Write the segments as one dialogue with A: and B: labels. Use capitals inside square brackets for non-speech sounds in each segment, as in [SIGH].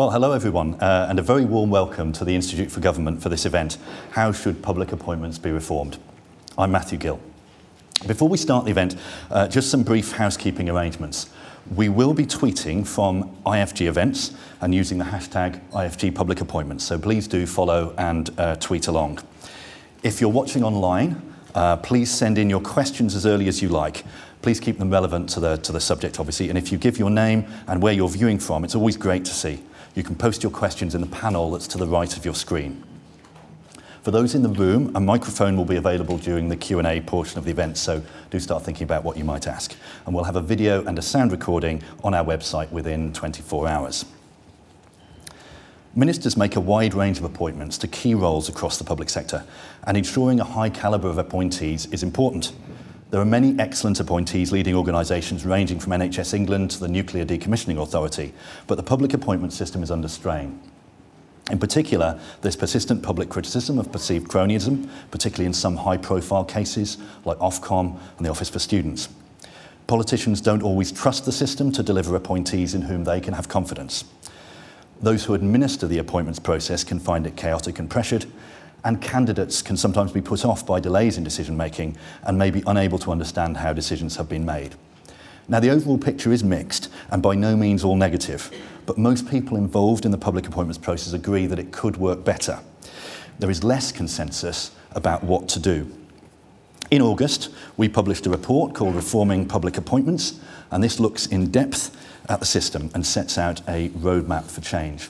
A: Well, hello everyone, uh, and a very warm welcome to the Institute for Government for this event. How should public appointments be reformed? I'm Matthew Gill. Before we start the event, uh, just some brief housekeeping arrangements. We will be tweeting from IFG events and using the hashtag IFG public appointments, so please do follow and uh, tweet along. If you're watching online, uh, please send in your questions as early as you like. Please keep them relevant to the, to the subject, obviously, and if you give your name and where you're viewing from, it's always great to see. You can post your questions in the panel that's to the right of your screen. For those in the room, a microphone will be available during the Q&A portion of the event, so do start thinking about what you might ask. And we'll have a video and a sound recording on our website within 24 hours. Ministers make a wide range of appointments to key roles across the public sector, and ensuring a high calibre of appointees is important. There are many excellent appointees leading organisations ranging from NHS England to the Nuclear Decommissioning Authority, but the public appointment system is under strain. In particular, there's persistent public criticism of perceived cronyism, particularly in some high profile cases like Ofcom and the Office for Students. Politicians don't always trust the system to deliver appointees in whom they can have confidence. Those who administer the appointments process can find it chaotic and pressured, and candidates can sometimes be put off by delays in decision making and may be unable to understand how decisions have been made. Now, the overall picture is mixed and by no means all negative, but most people involved in the public appointments process agree that it could work better. There is less consensus about what to do. In August, we published a report called Reforming Public Appointments, and this looks in depth at the system and sets out a roadmap for change.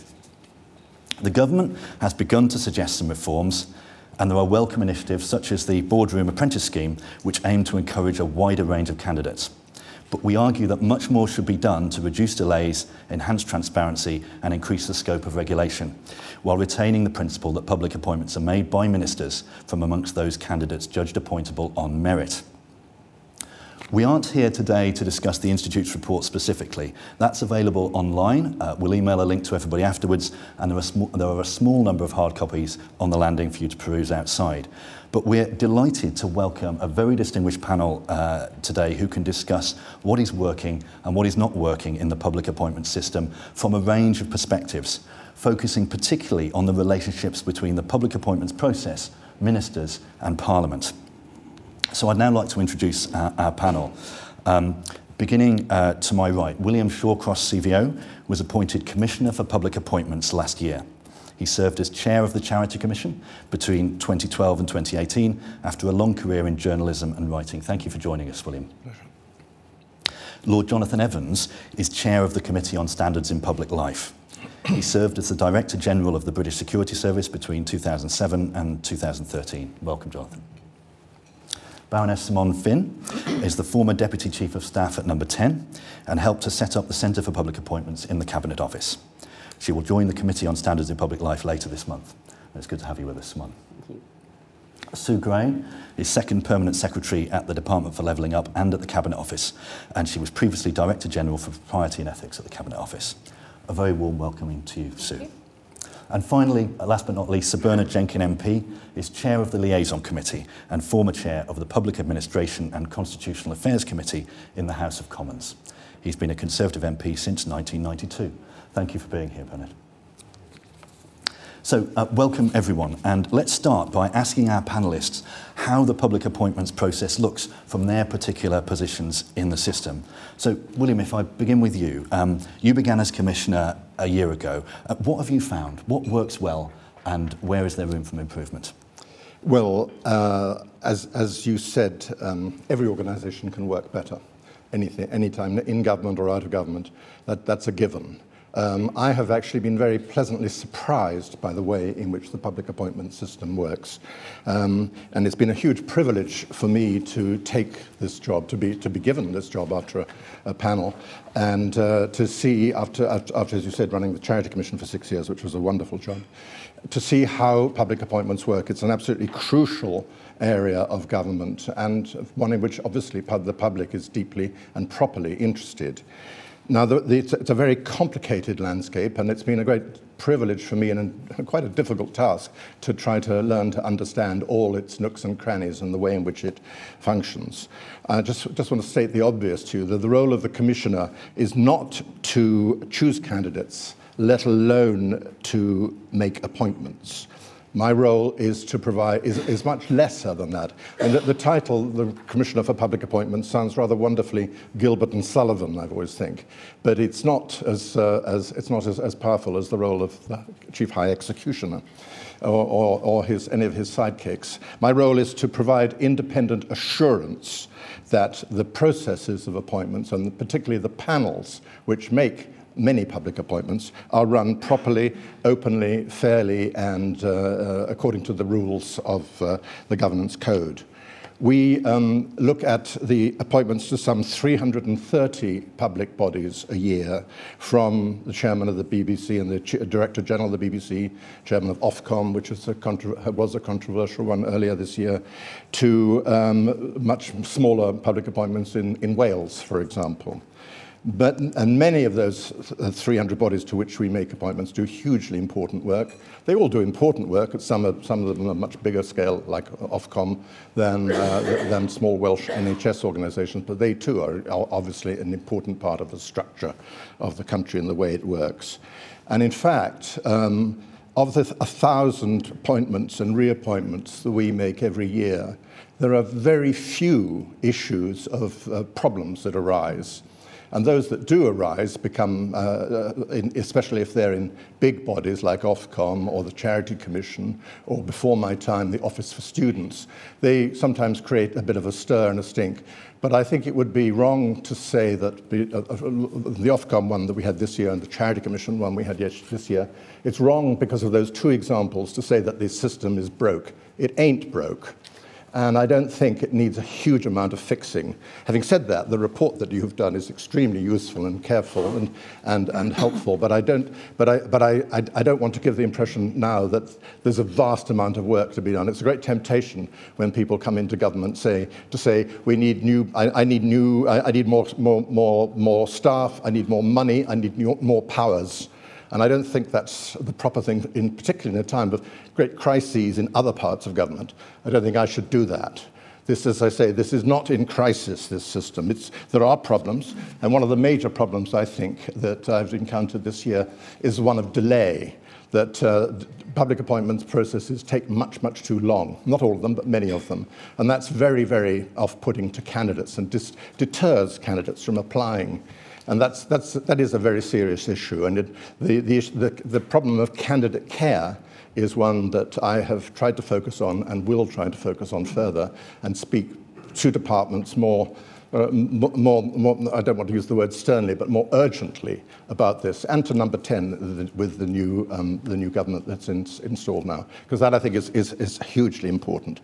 A: The government has begun to suggest some reforms, and there are welcome initiatives such as the Boardroom Apprentice Scheme, which aim to encourage a wider range of candidates. But we argue that much more should be done to reduce delays, enhance transparency, and increase the scope of regulation, while retaining the principle that public appointments are made by ministers from amongst those candidates judged appointable on merit. We aren't here today to discuss the Institute's report specifically. That's available online. Uh, we'll email a link to everybody afterwards, and there are, sm- there are a small number of hard copies on the landing for you to peruse outside. But we're delighted to welcome a very distinguished panel uh, today who can discuss what is working and what is not working in the public appointment system from a range of perspectives, focusing particularly on the relationships between the public appointments process, ministers, and Parliament. So I'd now like to introduce our, our panel. Um, beginning uh, to my right, William Shawcross CVO was appointed Commissioner for Public Appointments last year. He served as chair of the Charity Commission between 2012 and 2018 after a long career in journalism and writing. Thank you for joining us, William. Pleasure. Lord Jonathan Evans is chair of the Committee on Standards in Public Life. He served as the Director General of the British Security Service between 2007 and 2013. Welcome, Jonathan. Baroness Simone Finn is the former Deputy Chief of Staff at Number 10 and helped to set up the Centre for Public Appointments in the Cabinet Office. She will join the Committee on Standards in Public Life later this month. It's good to have you with us, Simone. Thank you. Sue Gray is second permanent secretary at the Department for Levelling Up and at the Cabinet Office, and she was previously Director General for Propriety and Ethics at the Cabinet Office. A very warm welcoming to you, Sue. You. And finally, last but not least, Sir Bernard Jenkin MP is Chair of the Liaison Committee and former Chair of the Public Administration and Constitutional Affairs Committee in the House of Commons. He's been a Conservative MP since 1992. Thank you for being here, Bernard. So, uh, welcome everyone, and let's start by asking our panelists how the public appointments process looks from their particular positions in the system. So, William, if I begin with you, um, you began as commissioner a year ago. Uh, what have you found? What works well, and where is there room for improvement?
B: Well, uh, as, as you said, um, every organisation can work better, anything, anytime, in government or out of government. That, that's a given. Um, I have actually been very pleasantly surprised by the way in which the public appointment system works. Um, and it's been a huge privilege for me to take this job, to be, to be given this job after a, a panel, and uh, to see, after, after, as you said, running the Charity Commission for six years, which was a wonderful job, to see how public appointments work. It's an absolutely crucial area of government and one in which obviously the public is deeply and properly interested. Now, the, the, it's, a very complicated landscape, and it's been a great privilege for me and a, quite a difficult task to try to learn to understand all its nooks and crannies and the way in which it functions. I just, just want to state the obvious to you that the role of the commissioner is not to choose candidates let alone to make appointments. My role is to provide is, is much lesser than that. And the, the, title, the Commissioner for Public Appointments, sounds rather wonderfully Gilbert and Sullivan, I always think. But it's not as, uh, as it's not as, as, powerful as the role of the Chief High Executioner. Or, or, or his, any of his sidekicks. My role is to provide independent assurance that the processes of appointments, and particularly the panels which make many public appointments are run properly, openly, fairly, and uh, uh, according to the rules of uh, the governance code. We um, look at the appointments to some 330 public bodies a year, from the chairman of the BBC and the Ch- director general of the BBC, chairman of Ofcom, which a was a controversial one earlier this year, to um, much smaller public appointments in, in Wales, for example. But, and many of those 300 bodies to which we make appointments do hugely important work. They all do important work. At some, some of them are much bigger scale, like Ofcom, than, uh, than small Welsh NHS organisations, but they too are, are obviously an important part of the structure of the country and the way it works. And in fact, um, of the 1,000 appointments and reappointments that we make every year, there are very few issues of uh, problems that arise. And those that do arise become, uh, in, especially if they're in big bodies like Ofcom or the Charity Commission, or before my time, the Office for Students, they sometimes create a bit of a stir and a stink. But I think it would be wrong to say that the, uh, Ofcom one that we had this year and the Charity Commission one we had this year, it's wrong because of those two examples to say that this system is broke. It ain't broke and I don't think it needs a huge amount of fixing. Having said that, the report that you've done is extremely useful and careful and, and, and helpful, but, I don't, but, I, but I, I, I don't want to give the impression now that there's a vast amount of work to be done. It's a great temptation when people come into government say, to say, we need new, I, I need new, I, I need more, more, more, more staff, I need more money, I need new, more powers. And I don't think that's the proper thing, in particularly in a time of great crises in other parts of government. I don't think I should do that. This, as I say, this is not in crisis, this system. It's, there are problems, and one of the major problems I think that I've encountered this year is one of delay, that uh, public appointments processes take much, much too long. Not all of them, but many of them. And that's very, very off-putting to candidates and dis- deters candidates from applying and that's, that's, that is a very serious issue. And it, the, the, the, the problem of candidate care is one that I have tried to focus on and will try to focus on further and speak to departments more, uh, more, more, I don't want to use the word sternly, but more urgently about this, and to number 10 with the new, um, the new government that's in, installed now, because that I think is, is, is hugely important.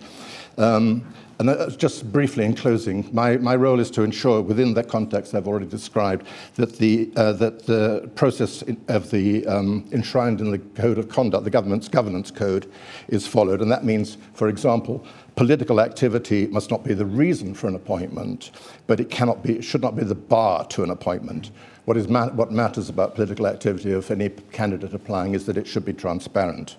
B: Um, and uh, just briefly in closing, my, my role is to ensure within that context I've already described that the, uh, that the process of the um, enshrined in the Code of Conduct, the government's governance code, is followed. And that means, for example, political activity must not be the reason for an appointment, but it, cannot be, it should not be the bar to an appointment. What, is ma- what matters about political activity of any candidate applying is that it should be transparent.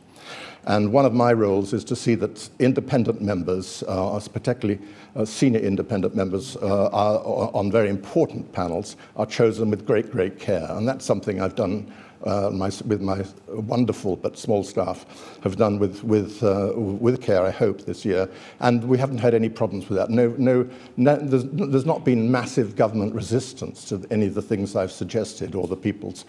B: And one of my roles is to see that independent members, uh, particularly uh, senior independent members uh, are, on very important panels, are chosen with great, great care. And that's something I've done uh, my, with my wonderful but small staff have done with, with, uh, with care, I hope, this year. And we haven't had any problems with that. No, no, no there's, there's, not been massive government resistance to any of the things I've suggested or the people's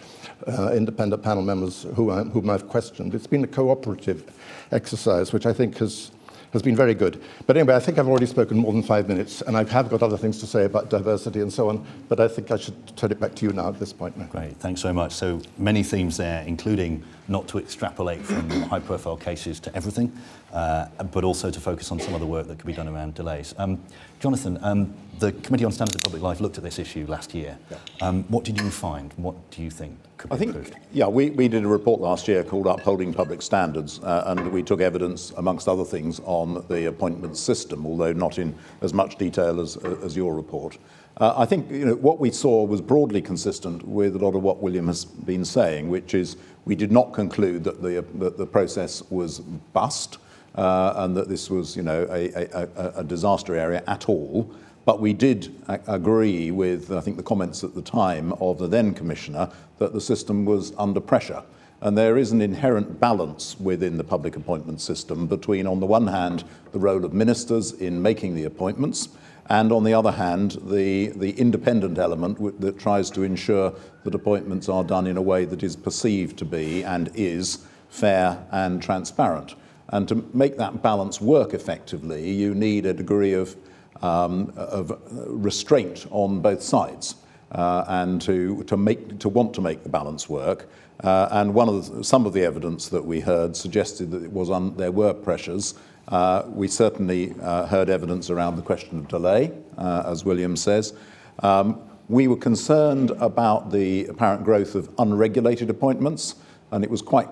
B: uh, independent panel members who I, whom I've questioned. It's been a cooperative exercise, which I think has has been very good. But anyway, I think I've already spoken more than five minutes, and I have got other things to say about diversity and so on, but I think I should turn it back to you now at this point. Now.
A: Great, thanks so much. So many themes there, including not to extrapolate from [COUGHS] high-profile cases to everything, uh, but also to focus on some of the work that could be done around delays. Um, Jonathan, um, the Committee on Standards of Public Life looked at this issue last year. Yeah. Um, what did you find? What do you think could be I think, improved?
C: Yeah, we, we did a report last year called Upholding Public Standards, uh, and we took evidence, amongst other things, on the appointment system, although not in as much detail as, as your report. Uh, I think you know, what we saw was broadly consistent with a lot of what William has been saying, which is we did not conclude that the, that the process was bust uh, and that this was you know, a, a, a disaster area at all. But we did agree with, I think, the comments at the time of the then Commissioner that the system was under pressure. And there is an inherent balance within the public appointment system between, on the one hand, the role of ministers in making the appointments, and on the other hand, the, the independent element that tries to ensure that appointments are done in a way that is perceived to be and is fair and transparent. And to make that balance work effectively, you need a degree of um, of restraint on both sides uh, and to, to, make, to want to make the balance work. Uh, and one of the, some of the evidence that we heard suggested that it was un, there were pressures. Uh, we certainly uh, heard evidence around the question of delay, uh, as William says. Um, we were concerned about the apparent growth of unregulated appointments, and it was quite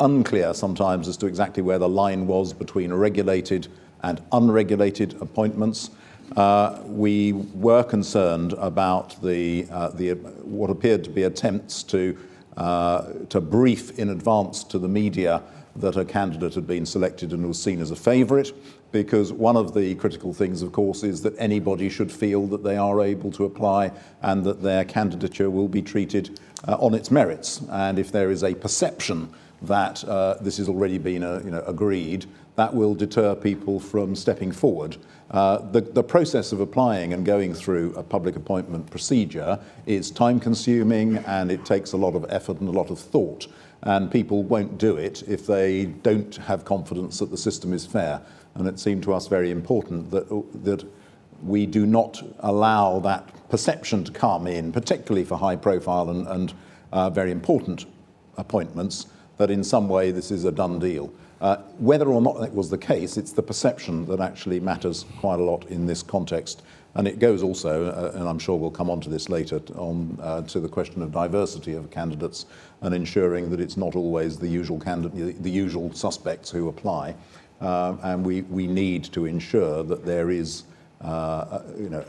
C: unclear sometimes as to exactly where the line was between regulated and unregulated appointments. Uh, we were concerned about the, uh, the, what appeared to be attempts to, uh, to brief in advance to the media that a candidate had been selected and was seen as a favourite, because one of the critical things, of course, is that anybody should feel that they are able to apply and that their candidature will be treated uh, on its merits. And if there is a perception that uh, this has already been uh, you know, agreed, that will deter people from stepping forward. Uh, the, the process of applying and going through a public appointment procedure is time consuming and it takes a lot of effort and a lot of thought. And people won't do it if they don't have confidence that the system is fair. And it seemed to us very important that, that we do not allow that perception to come in, particularly for high profile and, and uh, very important appointments, that in some way this is a done deal. Uh, whether or not that was the case, it's the perception that actually matters quite a lot in this context. And it goes also, uh, and I'm sure we'll come on to this later, on uh, to the question of diversity of candidates and ensuring that it's not always the usual candidate, the usual suspects who apply. Uh, and we, we need to ensure that there is, uh, you know,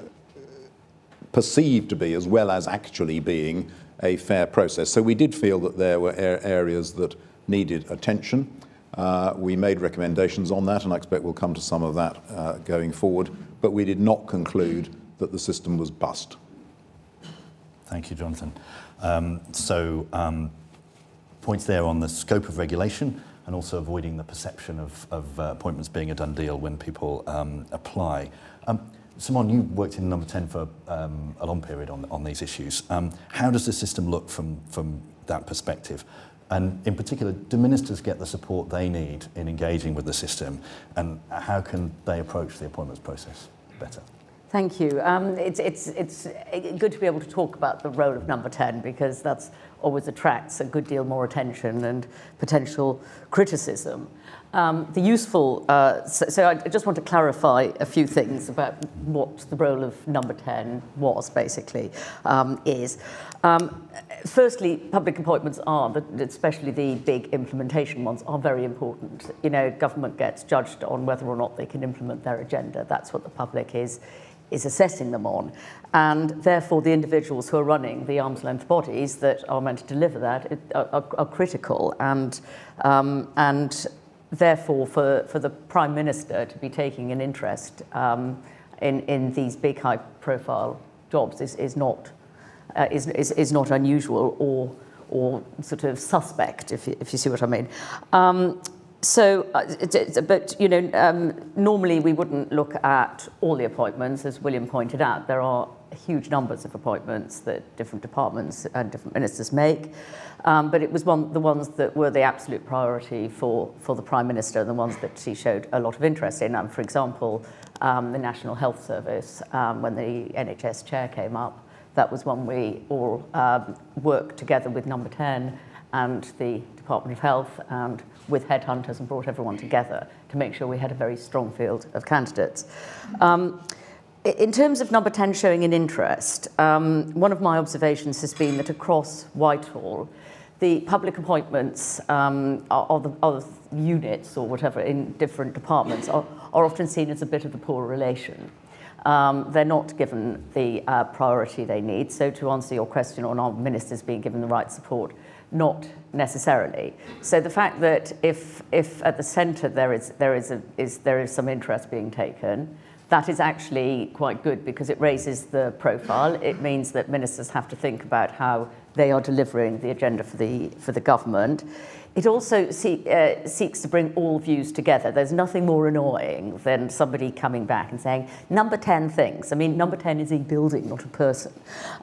C: perceived to be as well as actually being a fair process. So we did feel that there were areas that needed attention. Uh, we made recommendations on that, and I expect we'll come to some of that uh, going forward, but we did not conclude that the system was bust.
A: Thank you, Jonathan. Um, so, um, points there on the scope of regulation and also avoiding the perception of, of uh, appointments being a done deal when people um, apply. Um, Simone, you worked in number 10 for um, a long period on, on these issues. Um, how does the system look from, from that perspective? And in particular, do ministers get the support they need in engaging with the system? And how can they approach the appointments process better?
D: Thank you. Um, it's, it's, it's good to be able to talk about the role of number 10 because that's always attracts a good deal more attention and potential criticism. Um, the useful, uh, so, so, I just want to clarify a few things about what the role of number 10 was, basically, um, is. Um, firstly, public appointments are, especially the big implementation ones, are very important. You know, government gets judged on whether or not they can implement their agenda. That's what the public is is assessing them on. And therefore, the individuals who are running the arm's length bodies that are meant to deliver that are, are, are critical. And, um, and therefore, for, for the Prime Minister to be taking an interest um, in, in these big high profile jobs is, is, not, uh, is, is, is not unusual or, or sort of suspect, if you, if you see what I mean. Um, so, uh, but you know, um, normally we wouldn't look at all the appointments, as William pointed out. There are huge numbers of appointments that different departments and different ministers make. Um, but it was one, the ones that were the absolute priority for, for the Prime Minister, the ones that she showed a lot of interest in. Um, for example, um, the National Health Service, um, when the NHS chair came up, that was one we all um, worked together with Number 10 and the Department of Health and with headhunters and brought everyone together to make sure we had a very strong field of candidates. Um, in terms of number 10 showing an interest, um, one of my observations has been that across Whitehall, the public appointments um, the, units or whatever in different departments are, are often seen as a bit of a poor relation. Um, they're not given the uh, priority they need. So, to answer your question on our ministers being given the right support, not necessarily. So, the fact that if, if at the centre there is, there, is a, is, there is some interest being taken, that is actually quite good because it raises the profile. It means that ministers have to think about how they are delivering the agenda for the, for the government. It also see, uh, seeks to bring all views together. There's nothing more annoying than somebody coming back and saying, number 10 things. I mean, number 10 is a building, not a person.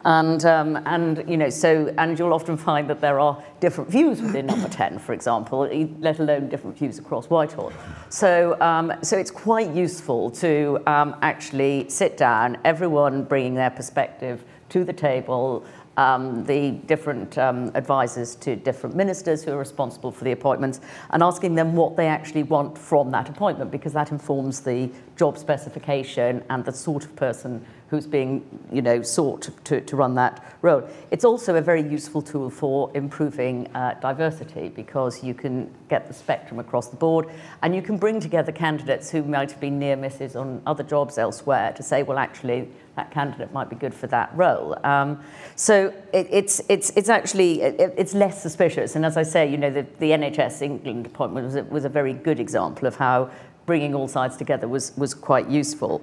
D: And, um, and, you know, so, and you'll often find that there are different views within number 10, for example, let alone different views across Whitehall. So, um, so it's quite useful to um, actually sit down, everyone bringing their perspective to the table, um, the different um, advisors to different ministers who are responsible for the appointments and asking them what they actually want from that appointment because that informs the job specification and the sort of person who's being you know, sought to, to run that role. It's also a very useful tool for improving uh, diversity because you can get the spectrum across the board and you can bring together candidates who might have been near misses on other jobs elsewhere to say, well, actually, that candidate might be good for that role. Um, so it, it's, it's, it's actually, it, it's less suspicious. And as I say, you know, the, the NHS England appointment was a, was a very good example of how bringing all sides together was, was quite useful.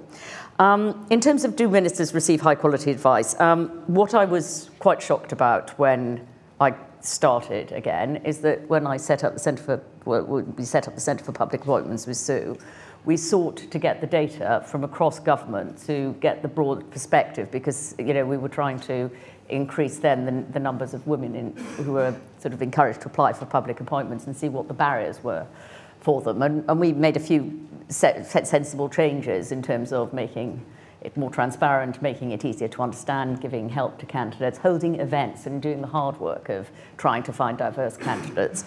D: Um, in terms of do ministers receive high quality advice, um, what I was quite shocked about when I started again is that when I set up the Centre for, well, we set up the Centre for Public Appointments with Sue, we sought to get the data from across government to get the broad perspective because you know we were trying to increase then the, the numbers of women in, who were sort of encouraged to apply for public appointments and see what the barriers were for them. And, and we made a few sensible changes in terms of making it more transparent, making it easier to understand, giving help to candidates, holding events and doing the hard work of trying to find diverse candidates.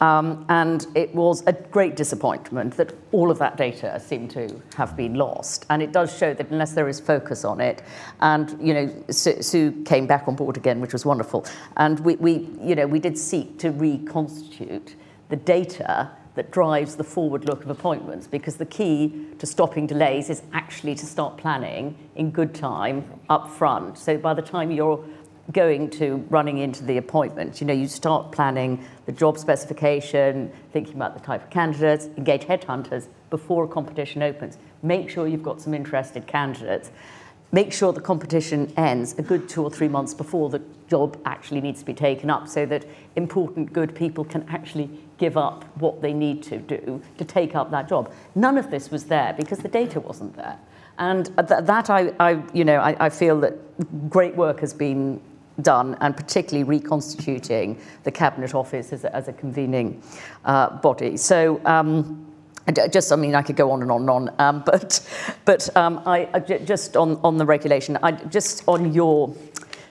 D: Um, and it was a great disappointment that all of that data seemed to have been lost. And it does show that unless there is focus on it, and you know, Sue, came back on board again, which was wonderful. And we, we, you know, we did seek to reconstitute the data that drives the forward look of appointments because the key to stopping delays is actually to start planning in good time up front. So by the time you're going to running into the appointment. You know, you start planning the job specification, thinking about the type of candidates, engage headhunters before a competition opens. Make sure you've got some interested candidates. Make sure the competition ends a good two or three months before the job actually needs to be taken up so that important, good people can actually give up what they need to do to take up that job. None of this was there because the data wasn't there. And th- that I, I, you know, I, I feel that great work has been done, and particularly reconstituting the Cabinet Office as a, as a convening uh, body. So. Um, just, I mean, I could go on and on and on, um, [LAUGHS] but, but um, I, I, just on, on the regulation, I, just on your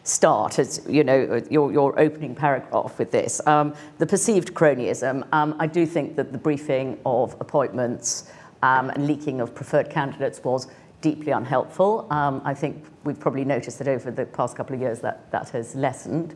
D: start, as you know, your, your opening paragraph with this, um, the perceived cronyism, um, I do think that the briefing of appointments um, and leaking of preferred candidates was deeply unhelpful. Um, I think we've probably noticed that over the past couple of years that that has lessened.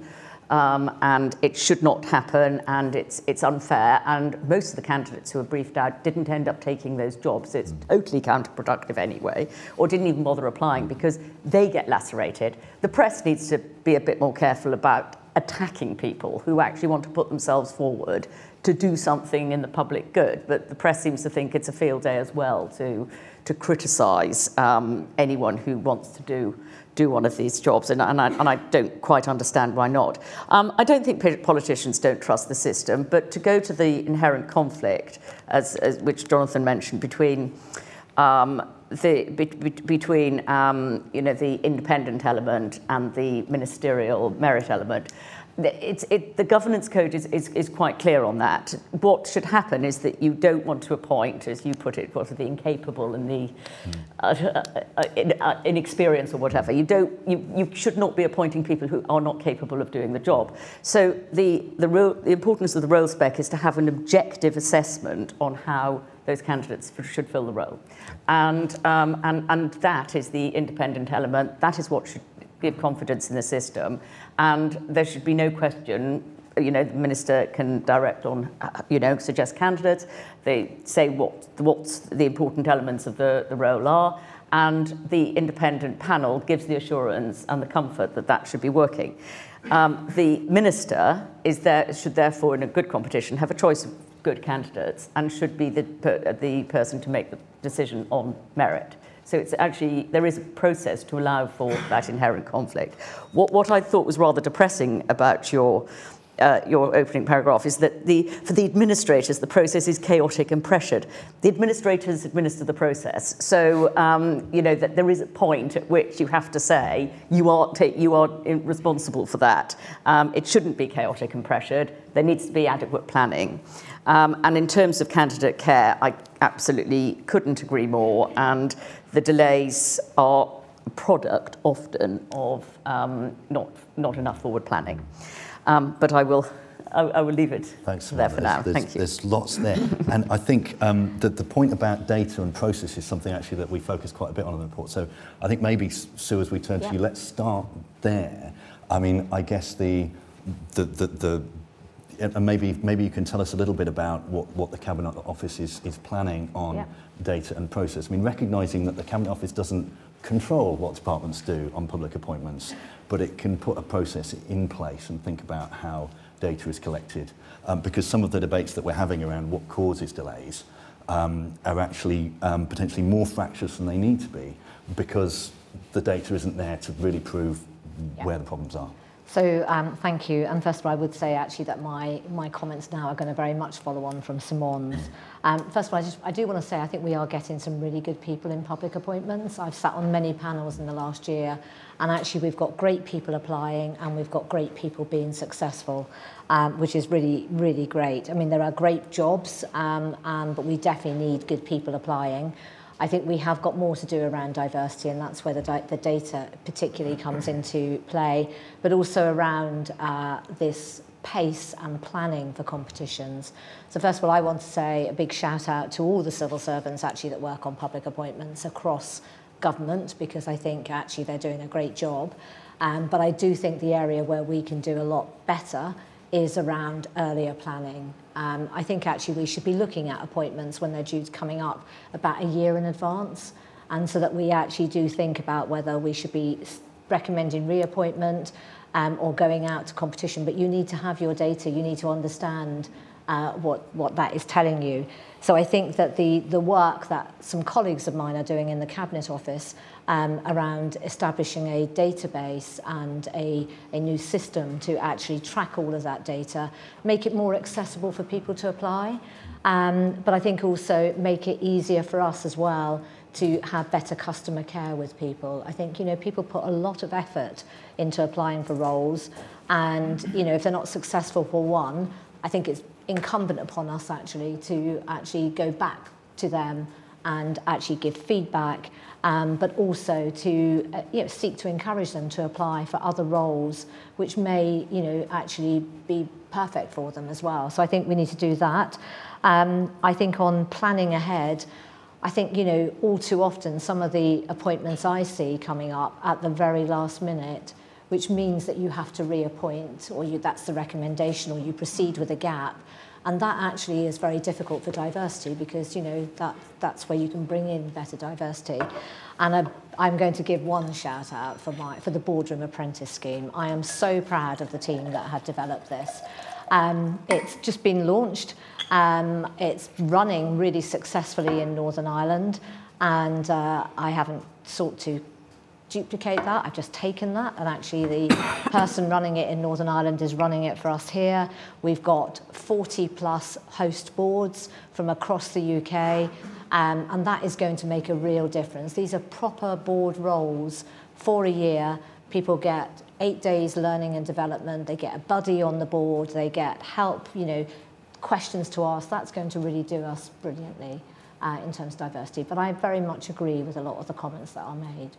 D: Um, and it should not happen, and it's, it's unfair. And most of the candidates who were briefed out didn't end up taking those jobs. It's totally counterproductive anyway, or didn't even bother applying because they get lacerated. The press needs to be a bit more careful about attacking people who actually want to put themselves forward to do something in the public good. But the press seems to think it's a field day as well to to criticise um, anyone who wants to do do one of these jobs, and, and, I, and I don't quite understand why not. Um, I don't think politicians don't trust the system, but to go to the inherent conflict, as, as which Jonathan mentioned, between um, the, be, be, between um, you know, the independent element and the ministerial merit element, it's, it, the governance code is, is, is quite clear on that. What should happen is that you don't want to appoint, as you put it, what are the incapable and the uh, uh, uh, in, uh, inexperienced or whatever. You, don't, you, you should not be appointing people who are not capable of doing the job. So the, the, role, the importance of the role spec is to have an objective assessment on how those candidates should fill the role. And, um, and, and that is the independent element. That is what should give confidence in the system. And there should be no question you know, the minister can direct on, you know, suggest candidates. They say what what the important elements of the, the role are, and the independent panel gives the assurance and the comfort that that should be working. Um, the minister is there should therefore, in a good competition, have a choice of good candidates and should be the the person to make the decision on merit So it's actually, there is a process to allow for that inherent conflict. What, what I thought was rather depressing about your uh, your opening paragraph is that the, for the administrators, the process is chaotic and pressured. The administrators administer the process. So, um, you know, that there is a point at which you have to say you are, you are responsible for that. Um, it shouldn't be chaotic and pressured. There needs to be adequate planning. Um, and in terms of candidate care, I absolutely couldn't agree more. And the delays are a product often of um, not, not enough forward planning. Um, but I will, I, I, will leave it
A: Thanks
D: there for now.
A: There's,
D: Thank you.
A: There's lots there. [LAUGHS] and I think um, that the point about data and process is something actually that we focus quite a bit on in the report. So I think maybe, Sue, as we turn yeah. to you, let's start there. I mean, I guess the, the, the, the and maybe, maybe you can tell us a little bit about what, what the Cabinet Office is, is planning on yeah. data and process. I mean, recognising that the Cabinet Office doesn't control what departments do on public appointments, but it can put a process in place and think about how data is collected. Um, because some of the debates that we're having around what causes delays um, are actually um, potentially more fractious than they need to be because the data isn't there to really prove yeah. where the problems are.
E: So um, thank you. And first of all, I would say actually that my, my comments now are going to very much follow on from Simone's. Um, first of all, I, just, I do want to say I think we are getting some really good people in public appointments. I've sat on many panels in the last year, and actually we've got great people applying and we've got great people being successful, um, which is really, really great. I mean, there are great jobs, um, but we definitely need good people applying. I think we have got more to do around diversity, and that's where the, di- the data particularly comes into play, but also around uh, this pace and planning for competitions. So first of all, I want to say a big shout out to all the civil servants actually that work on public appointments across government because I think actually they're doing a great job. Um, but I do think the area where we can do a lot better is around earlier planning. Um, I think actually we should be looking at appointments when they're due to coming up about a year in advance, and so that we actually do think about whether we should be recommending reappointment um, or going out to competition. But you need to have your data, you need to understand uh, what, what that is telling you. So I think that the, the work that some colleagues of mine are doing in the Cabinet Office um, around establishing a database and a, a new system to actually track all of that data, make it more accessible for people to apply, um, but I think also make it easier for us as well to have better customer care with people. I think, you know, people put a lot of effort into applying for roles and, you know, if they're not successful for one, I think it's incumbent upon us actually to actually go back to them and actually give feedback, um, but also to uh, you know, seek to encourage them to apply for other roles which may you know, actually be perfect for them as well. So I think we need to do that. Um, I think on planning ahead, I think, you know, all too often some of the appointments I see coming up at the very last minute, which means that you have to reappoint or you, that's the recommendation or you proceed with a gap. And that actually is very difficult for diversity because, you know, that, that's where you can bring in better diversity. And I, I'm going to give one shout out for, my, for the Boardroom Apprentice Scheme. I am so proud of the team that have developed this. Um, it's just been launched. Um, it's running really successfully in Northern Ireland. And uh, I haven't sought to duplicate that. I've just taken that, and actually, the [COUGHS] person running it in Northern Ireland is running it for us here. We've got 40 plus host boards from across the UK, um, and that is going to make a real difference. These are proper board roles for a year. People get eight days learning and development, they get a buddy on the board, they get help, you know, questions to ask. That's going to really do us brilliantly. Uh, in terms of diversity, but I very much agree with a lot of the comments that are made.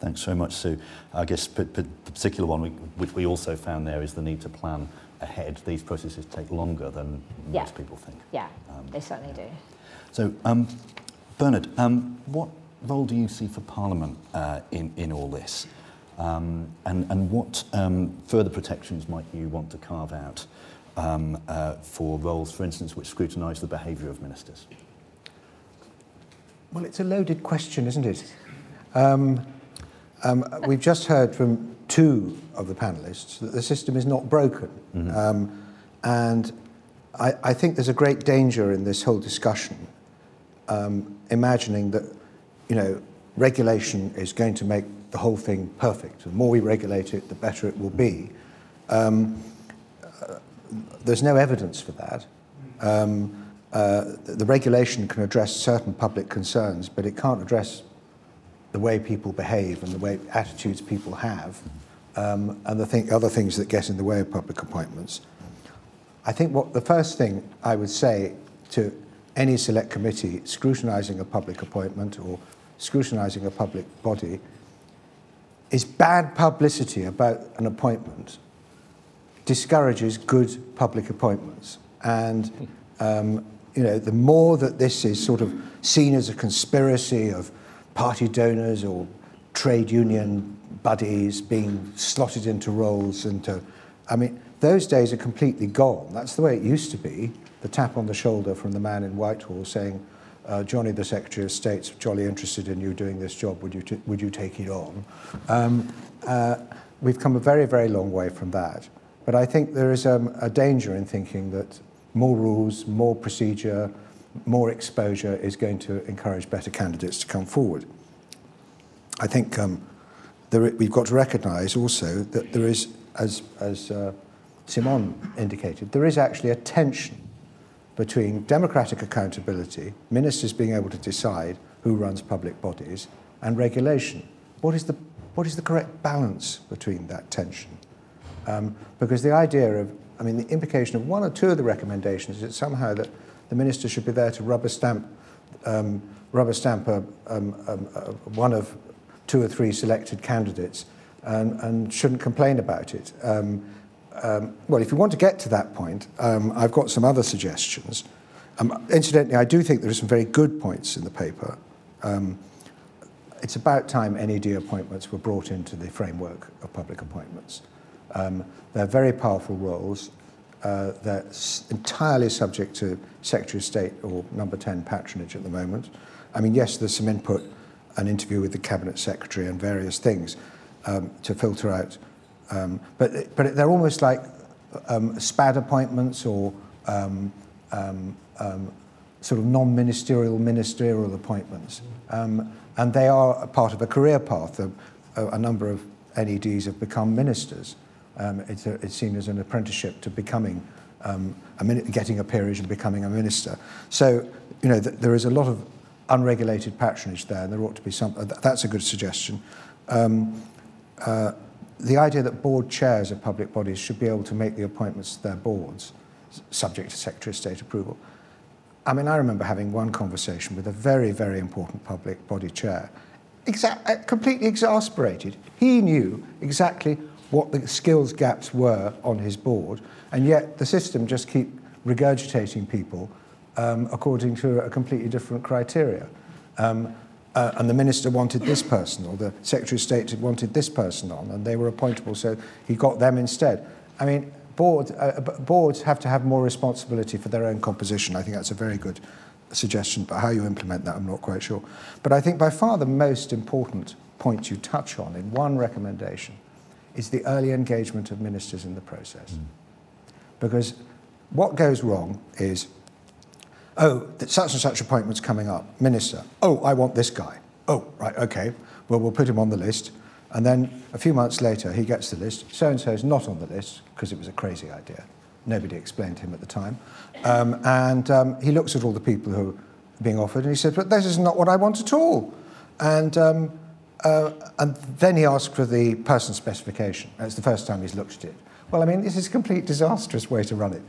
A: Thanks very much, Sue. I guess the particular one we, which we also found there is the need to plan ahead. These processes take longer than
E: yeah.
A: most people think.
E: Yeah, um, they certainly do.
A: So, um, Bernard, um, what role do you see for Parliament uh, in, in all this? Um, and, and what um, further protections might you want to carve out um, uh, for roles, for instance, which scrutinise the behaviour of ministers?
F: Well, it's a loaded question, isn't it? Um, we've just heard from two of the panelists that the system is not broken. Mm-hmm. Um, and I, I, think there's a great danger in this whole discussion, um, imagining that, you know, regulation is going to make the whole thing perfect. The more we regulate it, the better it will be. Um, uh, there's no evidence for that. Um, uh, the regulation can address certain public concerns, but it can't address the way people behave and the way attitudes people have, um, and the thing, other things that get in the way of public appointments. I think what the first thing I would say to any select committee scrutinising a public appointment or scrutinising a public body is bad publicity about an appointment discourages good public appointments. And um, you know, the more that this is sort of seen as a conspiracy of party donors or trade union buddies being slotted into roles into, I mean, those days are completely gone. That's the way it used to be. The tap on the shoulder from the man in Whitehall saying, uh, Johnny, the Secretary of State's jolly interested in you doing this job. Would you, t- would you take it on? Um, uh, we've come a very, very long way from that. But I think there is um, a danger in thinking that more rules, more procedure, more exposure is going to encourage better candidates to come forward. I think um, there, we've got to recognise also that there is, as, as uh, Simone indicated, there is actually a tension between democratic accountability, ministers being able to decide who runs public bodies, and regulation. What is the, what is the correct balance between that tension? Um, because the idea of I mean, the implication of one or two of the recommendations is somehow that the minister should be there to rubber stamp, um, rubber stamp a, um, uh, one of two or three selected candidates and, and shouldn't complain about it. Um, um, well, if you want to get to that point, um, I've got some other suggestions. Incidentally, I do think there are some very good points in the paper. It's about time NED appointments were brought into the framework of public appointments. Um, they're very powerful roles. Uh, they're entirely subject to Secretary of State or Number 10 patronage at the moment. I mean, yes, there's some input, an interview with the Cabinet Secretary and various things um, to filter out. Um, but, but they're almost like um, SPAD appointments or um, um, um, sort of non-ministerial ministerial appointments. Um, and they are part of a career path. A, a number of NEDs have become ministers. Um, it's, a, it's seen as an apprenticeship to becoming um, a getting a peerage and becoming a minister. So, you know, th- there is a lot of unregulated patronage there, and there ought to be some. Uh, th- that's a good suggestion. Um, uh, the idea that board chairs of public bodies should be able to make the appointments to their boards, subject to Secretary of State approval. I mean, I remember having one conversation with a very, very important public body chair, exa- uh, completely exasperated. He knew exactly what the skills gaps were on his board, and yet the system just keep regurgitating people um, according to a completely different criteria. Um, uh, and the minister wanted this person, or the Secretary of State wanted this person on, and they were appointable, so he got them instead. I mean, board, uh, boards have to have more responsibility for their own composition. I think that's a very good suggestion, but how you implement that, I'm not quite sure. But I think by far the most important point you touch on in one recommendation is the early engagement of ministers in the process. Mm. Because what goes wrong is, oh, that such and such appointment's coming up, minister, oh, I want this guy. Oh, right, okay, well, we'll put him on the list. And then a few months later, he gets the list. So and so is not on the list because it was a crazy idea. Nobody explained to him at the time. Um, and um, he looks at all the people who are being offered and he says, But this is not what I want at all. And um, uh, and then he asked for the person specification. It's the first time he's looked at it. Well, I mean, this is a complete disastrous way to run it.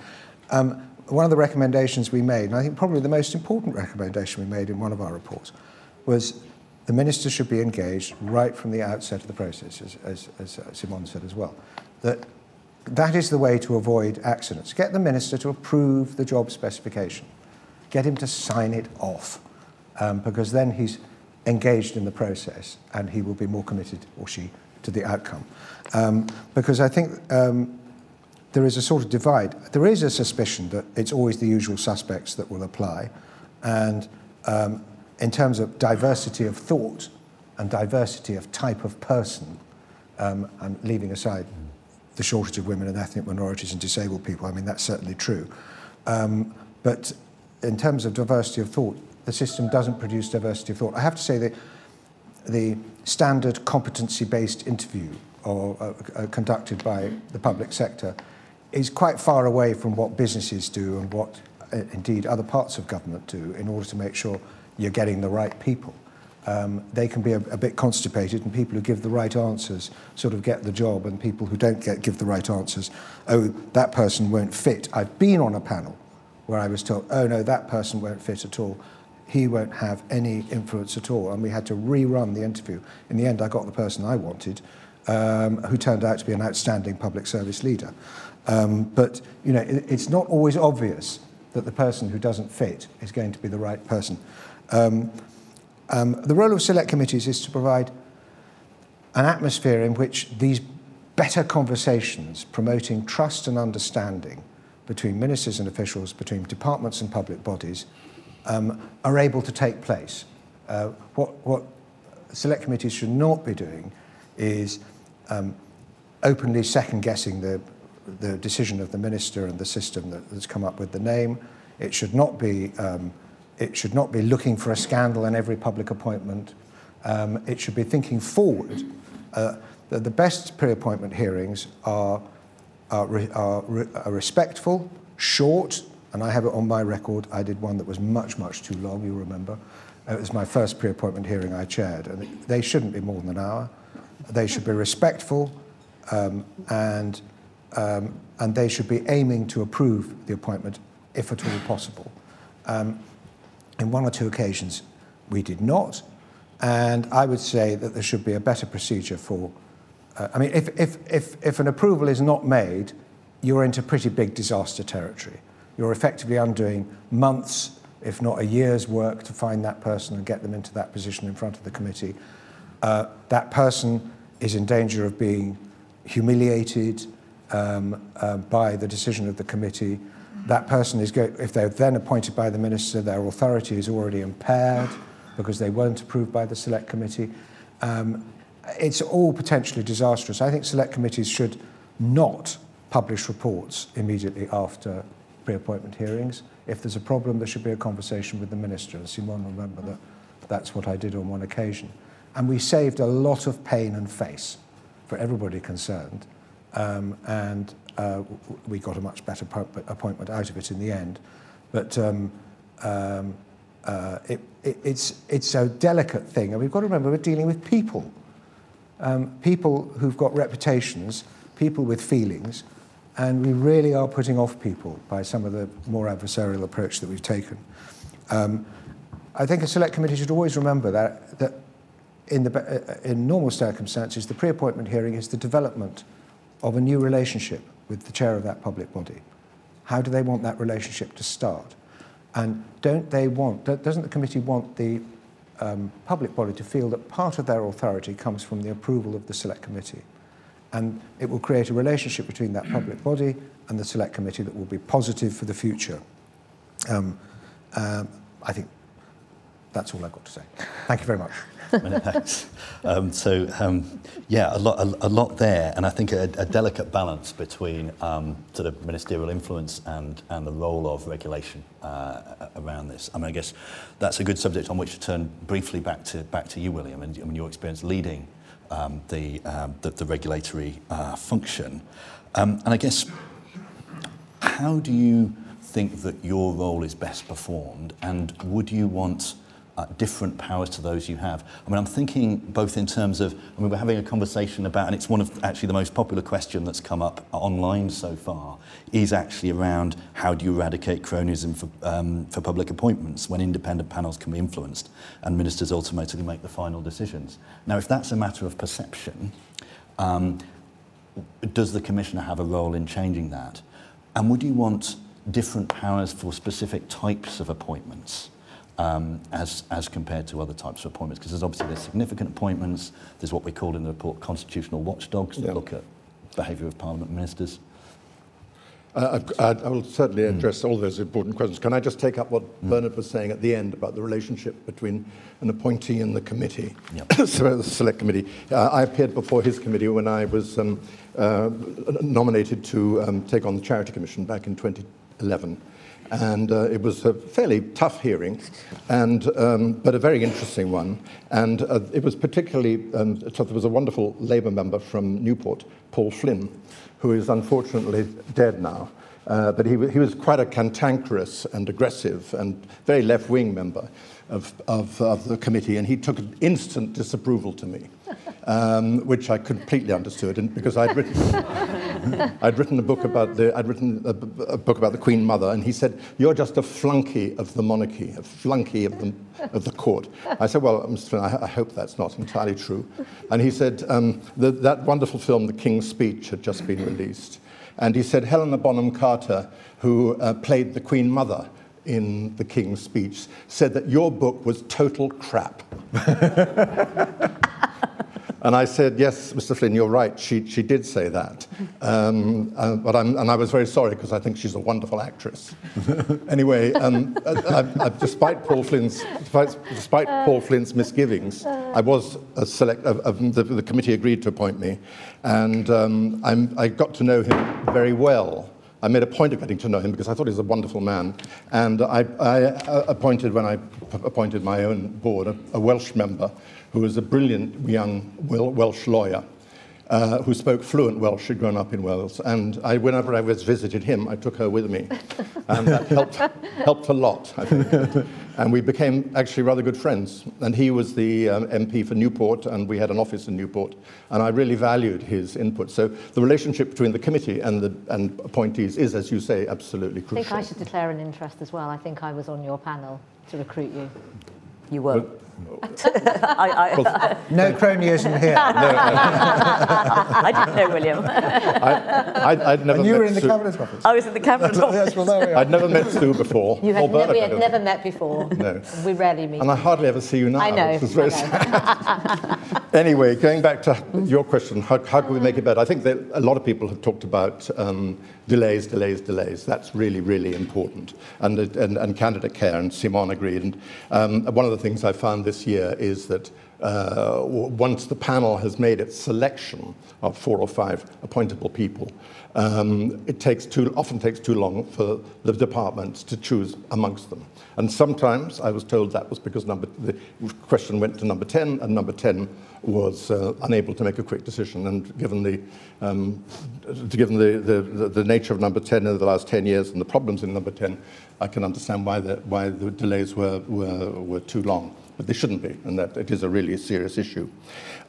F: Um, one of the recommendations we made, and I think probably the most important recommendation we made in one of our reports, was the minister should be engaged right from the outset of the process, as, as, as uh, Simone said as well. That that is the way to avoid accidents. Get the minister to approve the job specification. Get him to sign it off, um, because then he's engaged in the process and he will be more committed, or she, to the outcome. Um, because I think um, there is a sort of divide. There is a suspicion that it's always the usual suspects that will apply. And um, in terms of diversity of thought and diversity of type of person, um, I'm leaving aside the shortage of women and ethnic minorities and disabled people. I mean, that's certainly true. Um, but in terms of diversity of thought, the system doesn't produce diversity of thought. I have to say that the standard competency-based interview or uh, uh, conducted by the public sector is quite far away from what businesses do and what uh, indeed other parts of government do in order to make sure you're getting the right people. Um, they can be a, a bit constipated, and people who give the right answers sort of get the job, and people who don't get, give the right answers, oh, that person won't fit. I've been on a panel where I was told, oh no, that person won't fit at all. He won't have any influence at all. And we had to rerun the interview. In the end, I got the person I wanted, um, who turned out to be an outstanding public service leader. Um, but you know, it, it's not always obvious that the person who doesn't fit is going to be the right person. Um, um, the role of select committees is to provide an atmosphere in which these better conversations promoting trust and understanding between ministers and officials, between departments and public bodies, um, are able to take place. Uh, what, what select committees should not be doing is um, openly second guessing the, the decision of the minister and the system that, that's come up with the name. It should not be um, it should not be looking for a scandal in every public appointment. Um, it should be thinking forward. Uh, the, the best pre-appointment hearings are, are, re, are, re, are respectful, short, and I have it on my record. I did one that was much, much too long, you remember. It was my first pre-appointment hearing I chaired, and they shouldn't be more than an hour. They should be respectful, um, and, um, and they should be aiming to approve the appointment if at all possible. Um, in one or two occasions, we did not. And I would say that there should be a better procedure for. Uh, I mean, if, if, if, if an approval is not made, you're into pretty big disaster territory. You're effectively undoing months, if not a year's work, to find that person and get them into that position in front of the committee. Uh, that person is in danger of being humiliated um, uh, by the decision of the committee that person is go- if they're then appointed by the minister, their authority is already impaired because they weren't approved by the select committee. Um, it's all potentially disastrous. I think select committees should not publish reports immediately after pre-appointment hearings. If there's a problem, there should be a conversation with the minister. And Simone, remember that that's what I did on one occasion. And we saved a lot of pain and face for everybody concerned. Um, and uh, we got a much better appointment out of it in the end. But um, um, uh, it, it, it's, it's a delicate thing, and we've got to remember we're dealing with people. Um, people who've got reputations, people with feelings, and we really are putting off people by some of the more adversarial approach that we've taken. Um, I think a select committee should always remember that, that in, the, uh, in normal circumstances, the pre-appointment hearing is the development of a new relationship with the chair of that public body? How do they want that relationship to start? And don't they want, doesn't the committee want the um, public body to feel that part of their authority comes from the approval of the select committee? And it will create a relationship between that public body and the select committee that will be positive for the future. Um, um, I think that's all I've got to say. Thank you very much.
A: Um, so, um, yeah, a lot, a, a, lot there, and I think a, a delicate balance between um, sort of ministerial influence and, and the role of regulation uh, around this. I mean, I guess that's a good subject on which to turn briefly back to back to you, William, and I mean, your experience leading um, the, um, the, the regulatory uh, function, um, and I guess how do you think that your role is best performed, and would you want uh, different powers to those you have. I mean, I'm thinking both in terms of, I mean, we're having a conversation about, and it's one of actually the most popular question that's come up online so far, is actually around how do you eradicate cronyism for, um, for public appointments when independent panels can be influenced and ministers ultimately make the final decisions. Now, if that's a matter of perception, um, does the Commissioner have a role in changing that? And would you want different powers for specific types of appointments? Um, as, as compared to other types of appointments. Because there's obviously there's significant appointments. There's what we call in the report constitutional watchdogs that look at behaviour of Parliament ministers.
B: Uh, I, I will certainly hmm. address mm. all those important questions. Can I just take up what mm. Bernard was saying at the end about the relationship between an appointee and the committee, yep. [COUGHS] so the select committee? Uh, I appeared before his committee when I was um, uh, nominated to um, take on the Charity Commission back in 2011. And uh, it was a fairly tough hearing, and, um, but a very interesting one. And uh, it was particularly, um, so there was a wonderful Labour member from Newport, Paul Flynn, who is unfortunately dead now. Uh, but he, he was quite a cantankerous and aggressive and very left wing member of, of, of, the committee, and he took an instant disapproval to me, um, which I completely understood, and because I'd written, [LAUGHS] I'd written a book about the, I'd written a, a, book about the Queen Mother, and he said, "You're just a flunky of the monarchy, a flunky of the, of the court." I said, "Well, Mr. Flynn, I, I hope that's not entirely true," and he said, um, the, "That wonderful film, The King's Speech, had just been released." And he said, Helena Bonham Carter, who uh, played the Queen Mother, in the King's speech said that your book was total crap. [LAUGHS] and I said, Yes, Mr. Flynn, you're right. She, she did say that. [LAUGHS] Um, uh, but I'm, and I was very sorry because I think she's a wonderful actress. [LAUGHS] anyway, um, I, I, despite, Paul Flynn's, despite, despite Paul Flynn's misgivings, I was a select, uh, uh, the, the, committee agreed to appoint me. And um, I got to know him very well. I made a point of getting to know him because I thought he was a wonderful man. And I, I uh, appointed, when I appointed my own board, a, a Welsh member who was a brilliant young Welsh lawyer. Uh, who spoke fluent Welsh, She'd grown up in Wales. And I, whenever I was visited him, I took her with me. [LAUGHS] And that helped, helped a lot, I think. and we became actually rather good friends. And he was the um, MP for Newport, and we had an office in Newport. And I really valued his input. So the relationship between the committee and the and appointees is, as you say, absolutely crucial.
E: I think I should declare an interest as well. I think I was on your panel to recruit you.
D: You were. Well,
F: I, I, no cronyism here. [LAUGHS] No, [LAUGHS]
D: I didn't know William.
B: I, would never
F: and you were in
B: the
F: Sue. cabinet office.
D: I was in the cabinet office.
B: well, I'd never met Sue before.
E: You had ne- we had never met before. no. We rarely meet.
B: And I hardly ever see you now.
E: I know. I know. [LAUGHS]
B: anyway, going back to your question, how, how can we make it better? I think that a lot of people have talked about um, delays, delays, delays. That's really, really important. And, and, and candidate care, and Simone agreed. And um, one of the things I found this year is that uh, once the panel has made its selection of four or five appointable people, um, it takes too, often takes too long for the departments to choose amongst them. And sometimes I was told that was because number, the question went to number 10, and number 10 was uh, unable to make a quick decision. And given, the, um, given the, the, the, nature of number 10 in the last 10 years and the problems in number 10, I can understand why the, why the delays were, were, were too long. But they shouldn't be, and that it is a really serious issue.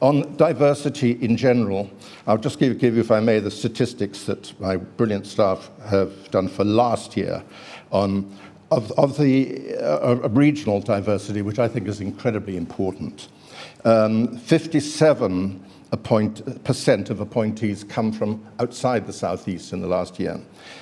B: On diversity in general, I'll just give, give you, if I may, the statistics that my brilliant staff have done for last year on of, of the uh, regional diversity, which I think is incredibly important. Um, 57 appoint, percent of appointees come from outside the southeast in the last year.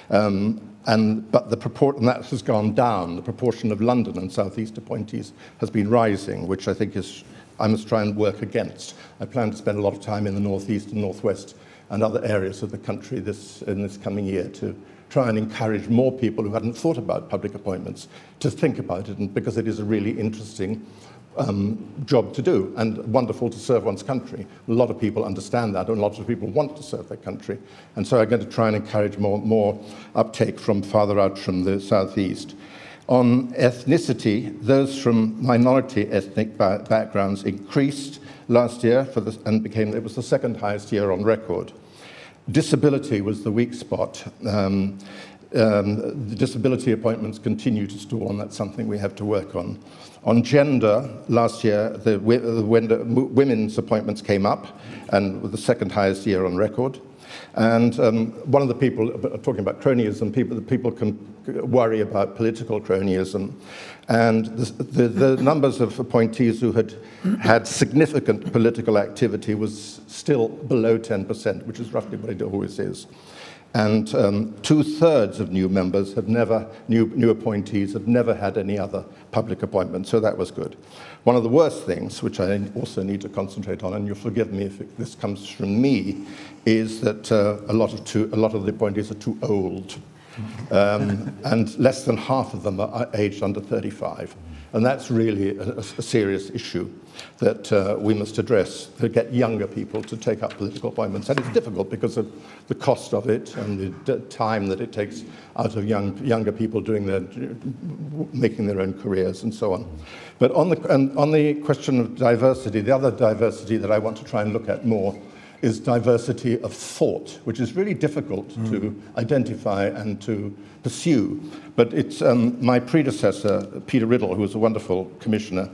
B: Um, and, but the proport- and that has gone down. The proportion of London and southeast appointees has been rising, which I think is I must try and work against. I plan to spend a lot of time in the northeast and northwest and other areas of the country this, in this coming year to try and encourage more people who hadn't thought about public appointments to think about it, and because it is a really interesting um, job to do and wonderful to serve one's country. A lot of people understand that, and a lot of people want to serve their country. And so I'm going to try and encourage more, more uptake from farther out from the southeast. On ethnicity, those from minority ethnic ba- backgrounds increased last year the, and became it was the second highest year on record. Disability was the weak spot. Um, um, the disability appointments continue to stall, and that's something we have to work on. On gender, last year, the, the women's appointments came up and were the second highest year on record. And um, one of the people, uh, talking about cronyism, people, people can worry about political cronyism. And the, the, the numbers of appointees who had had significant political activity was still below 10%, which is roughly what it always is. And um, two thirds of new members have never, new, new appointees have never had any other public appointment, so that was good. One of the worst things, which I also need to concentrate on, and you'll forgive me if it, this comes from me, is that uh, a, lot of too, a lot of the appointees are too old. um, and less than half of them are aged under 35. And that's really a, a serious issue that uh, we must address to get younger people to take up political appointments. And it's difficult because of the cost of it and the time that it takes out of young, younger people doing their, making their own careers and so on. But on the, and on the question of diversity, the other diversity that I want to try and look at more is diversity of thought, which is really difficult mm. to identify and to pursue. But it's um, my predecessor, Peter Riddell, who was a wonderful commissioner,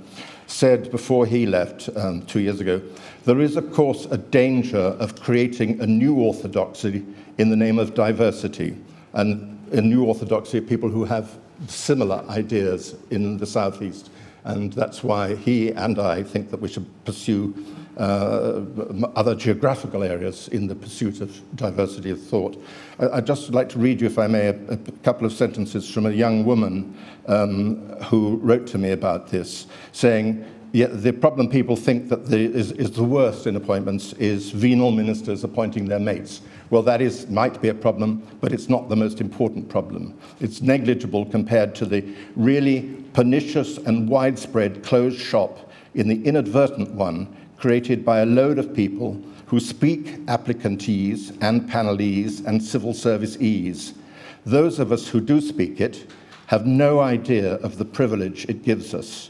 B: said before he left um, two years ago there is, of course, a danger of creating a new orthodoxy in the name of diversity, and a new orthodoxy of people who have similar ideas in the Southeast. And that's why he and I think that we should pursue uh, other geographical areas in the pursuit of diversity of thought. I, would just like to read you, if I may, a, a couple of sentences from a young woman um, who wrote to me about this, saying, yeah, the problem people think that the, is, is the worst in appointments is venal ministers appointing their mates. Well, that is, might be a problem, but it's not the most important problem. It's negligible compared to the really pernicious and widespread closed shop in the inadvertent one created by a load of people who speak applicantese and panelese and civil service ease. Those of us who do speak it have no idea of the privilege it gives us.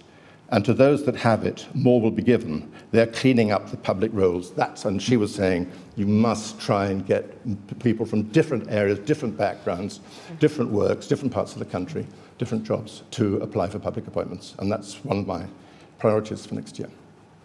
B: And to those that have it, more will be given. They're cleaning up the public roles. That's, and she was saying, you must try and get people from different areas, different backgrounds, different works, different parts of the country, different jobs to apply for public appointments. And that's one of my priorities for next year.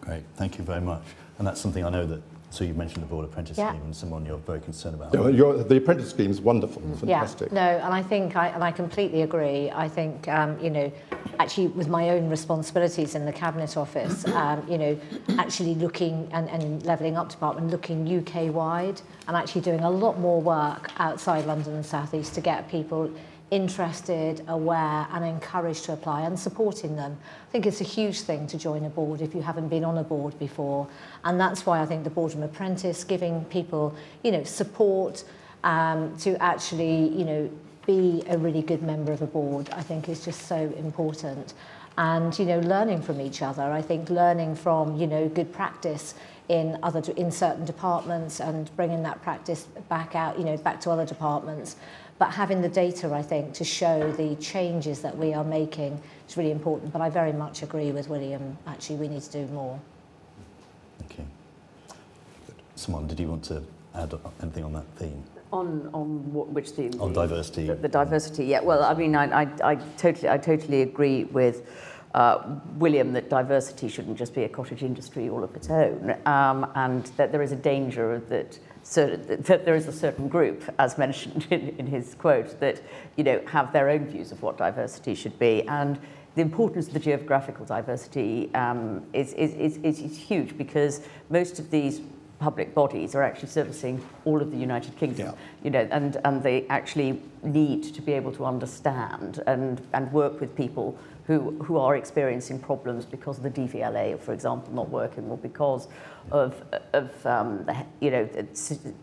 A: Great, thank you very much. And that's something I know that so you mentioned the Broad Apprentice
E: yeah.
A: Scheme and someone you're very concerned about.
B: Yeah, the apprentice scheme is wonderful, fantastic.
E: Yeah, no, and I think, I, and I completely agree. I think, um, you know, actually with my own responsibilities in the Cabinet Office, um, you know, actually looking and, and levelling up department, looking UK-wide and actually doing a lot more work outside London and South East to get people interested, aware and encouraged to apply and supporting them. I think it's a huge thing to join a board if you haven't been on a board before. And that's why I think the Boardroom Apprentice, giving people, you know, support um, to actually, you know, be a really good member of a board, I think is just so important. And, you know, learning from each other. I think learning from, you know, good practice in other in certain departments and bringing that practice back out, you know, back to other departments but having the data, I think, to show the changes that we are making is really important. But I very much agree with William. Actually, we need to do more.
A: Thank you. Simone, did you want to add anything on that theme?
D: On on what, which theme?
A: On diversity.
D: The, the diversity. Yeah. Well, I mean, I, I, I totally I totally agree with. Uh, William, that diversity shouldn't just be a cottage industry all of its own, um, and that there is a danger that so that there is a certain group, as mentioned [LAUGHS] in, in his quote, that you know have their own views of what diversity should be, and the importance of the geographical diversity um, is, is, is, is huge because most of these public bodies are actually servicing all of the United Kingdom, yeah. you know, and, and they actually need to be able to understand and, and work with people who, who are experiencing problems because of the DVLA, for example, not working, or because of, of um, the, you know,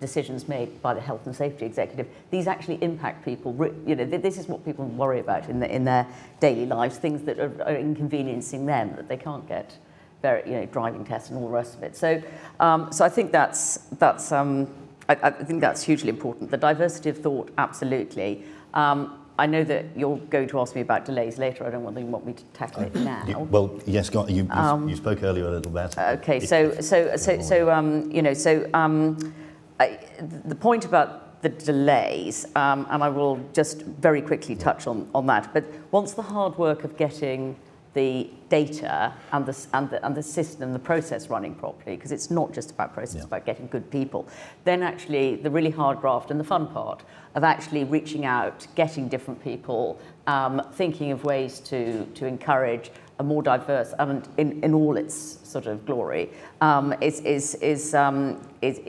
D: decisions made by the health and safety executive. These actually impact people. You know, this is what people worry about in, the, in their daily lives, things that are, are inconveniencing them that they can't get. Very, you know, driving tests and all the rest of it. So, um, so I think that's that's um, I, I think that's hugely important. The diversity of thought, absolutely. Um, I know that you're going to ask me about delays later. I don't want, you want me to tackle it now.
A: You, well, yes, you, you, um, you spoke earlier a little bit.
D: Okay, so, so, so, so, um, you know, so um, I, the point about the delays, um, and I will just very quickly touch on, on that, but once the hard work of getting the data and the, and the, and the system, the process running properly, because it's not just about process, yeah. it's about getting good people. Then actually the really hard graft and the fun part of actually reaching out, getting different people, um, thinking of ways to, to encourage a more diverse, and in, in all its sort of glory, um, is, is, is, um, is,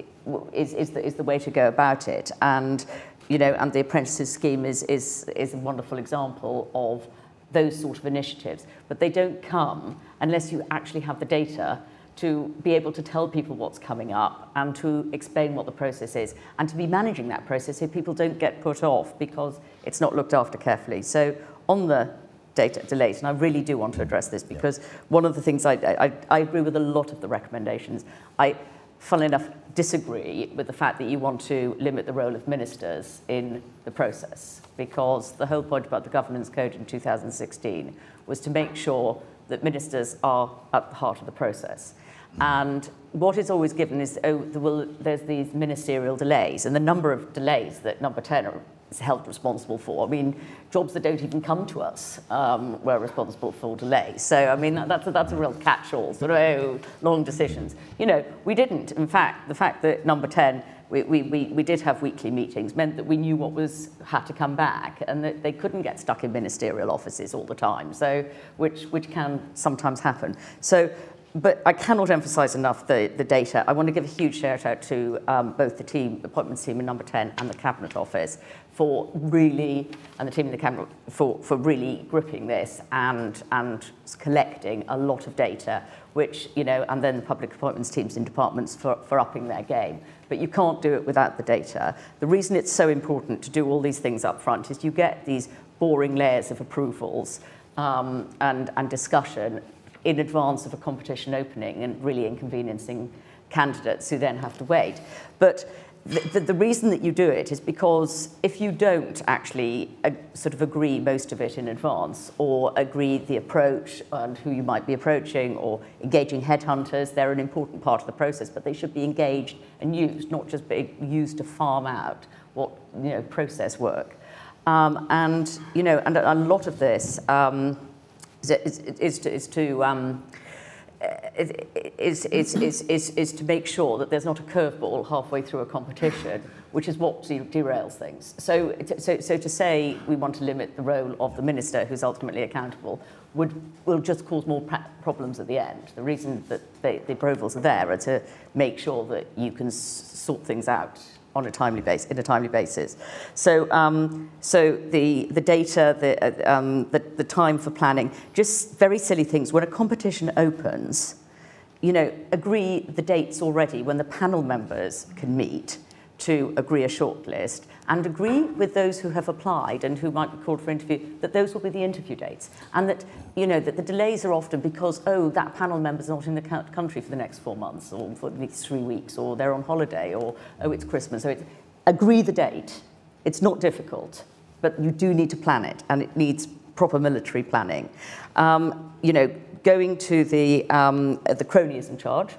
D: is, is, the, is the way to go about it. And, you know, and the apprentices scheme is, is, is a wonderful example of those sort of initiatives, but they don't come unless you actually have the data to be able to tell people what's coming up and to explain what the process is and to be managing that process so people don't get put off because it's not looked after carefully. So on the data delays, and I really do want to address this because yeah. one of the things I, I, I agree with a lot of the recommendations. I, funnily enough, disagree with the fact that you want to limit the role of ministers in the process because the whole point about the governance code in 2016 was to make sure that ministers are at the heart of the process. And what is always given is, oh, there will, there's these ministerial delays, and the number of delays that number 10 is held responsible for. I mean, jobs that don't even come to us um, were responsible for delays. So, I mean, that, that's, a, that's a real catch-all, sort of, oh, long decisions. You know, we didn't. In fact, the fact that number 10 we, we, we, we did have weekly meetings meant that we knew what was had to come back and that they couldn't get stuck in ministerial offices all the time so which which can sometimes happen so but I cannot emphasize enough the, the data. I want to give a huge shout out to um, both the team, appointments team in number 10 and the Cabinet Office for really, and the team in the Cabinet, for, for really gripping this and, and collecting a lot of data, which, you know, and then the public appointments teams in departments for, for upping their game. But you can't do it without the data. The reason it's so important to do all these things up front is you get these boring layers of approvals um, and, and discussion in advance of a competition opening and really inconveniencing candidates who then have to wait. But the, the, reason that you do it is because if you don't actually uh, sort of agree most of it in advance or agree the approach and who you might be approaching or engaging headhunters, they're an important part of the process, but they should be engaged and used, not just be used to farm out what, you know, process work. Um, and, you know, and a, a lot of this, um, is, is to, is to um, is, is, is, is, is to make sure that there's not a curveball halfway through a competition, which is what derails things. So, so, so to say we want to limit the role of the minister who's ultimately accountable would, will just cause more problems at the end. The reason that they, the approvals are there are to make sure that you can sort things out on a timely basis, in a timely basis. So, um, so the, the data, the, uh, um, the, the time for planning, just very silly things. When a competition opens, you know, agree the dates already when the panel members can meet to agree a shortlist and agree with those who have applied and who might be called for interview that those will be the interview dates. And that you know that the delays are often because oh that panel member's not in the country for the next four months or for the next three weeks or they're on holiday or oh it's Christmas. So it's, agree the date. It's not difficult but you do need to plan it and it needs proper military planning. Um, you know going to the um, the cronyism charge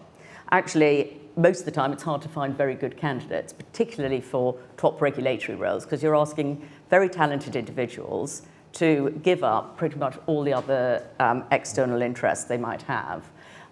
D: actually most of the time it's hard to find very good candidates, particularly for top regulatory roles, because you're asking very talented individuals to give up pretty much all the other um, external interests they might have.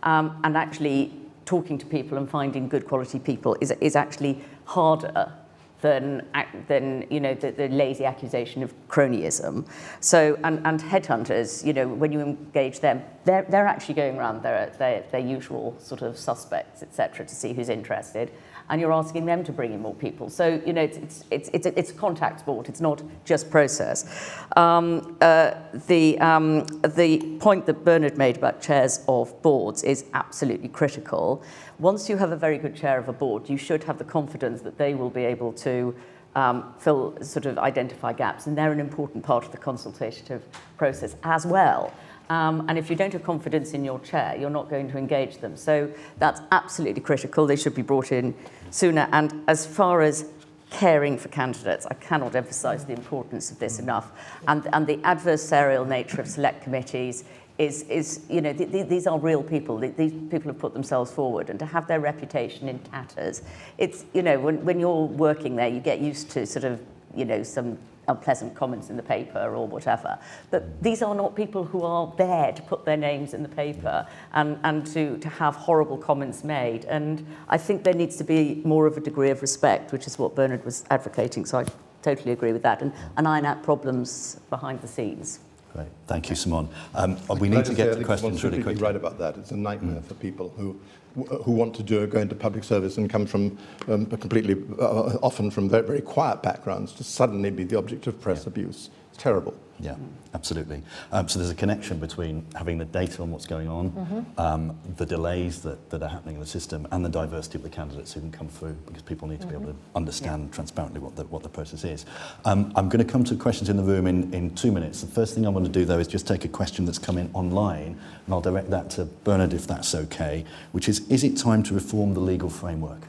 D: Um, and actually talking to people and finding good quality people is, is actually harder than, than you know, the, the lazy accusation of cronyism. So, and, and headhunters, you know, when you engage them, they're, they're actually going around their, their, their usual sort of suspects, etc., to see who's interested. And you're asking them to bring in more people. So, you know, it's, it's, it's, it's, it's a contact sport. It's not just process. Um, uh, the, um, the point that Bernard made about chairs of boards is absolutely critical once you have a very good chair of a board, you should have the confidence that they will be able to um, fill, sort of identify gaps, and they're an important part of the consultative process as well. Um, and if you don't have confidence in your chair, you're not going to engage them. So that's absolutely critical. They should be brought in sooner. And as far as caring for candidates, I cannot emphasize the importance of this enough. And, and the adversarial nature of select committees is, is you know, th- th- these are real people. Th- these people have put themselves forward, and to have their reputation in tatters, it's, you know, when, when you're working there, you get used to sort of, you know, some unpleasant comments in the paper or whatever. But these are not people who are there to put their names in the paper and, and to, to have horrible comments made. And I think there needs to be more of a degree of respect, which is what Bernard was advocating. So I totally agree with that. And, and iron out problems behind the scenes.
A: Great. Thank you, Simone. Um, we need to get to questions really quickly.
B: right about that. It's a nightmare mm. for people who who want to do go into public service and come from um, completely uh, often from very, very quiet backgrounds to suddenly be the object of press yeah. abuse. Terrible.
A: Yeah, absolutely. Um, so there's a connection between having the data on what's going on, mm-hmm. um, the delays that, that are happening in the system, and the diversity of the candidates who can come through, because people need to mm-hmm. be able to mm-hmm. understand yeah. transparently what the, what the process is. Um, I'm going to come to questions in the room in, in two minutes. The first thing I want to do, though, is just take a question that's come in online, and I'll direct that to Bernard if that's okay, which is, is it time to reform the legal framework?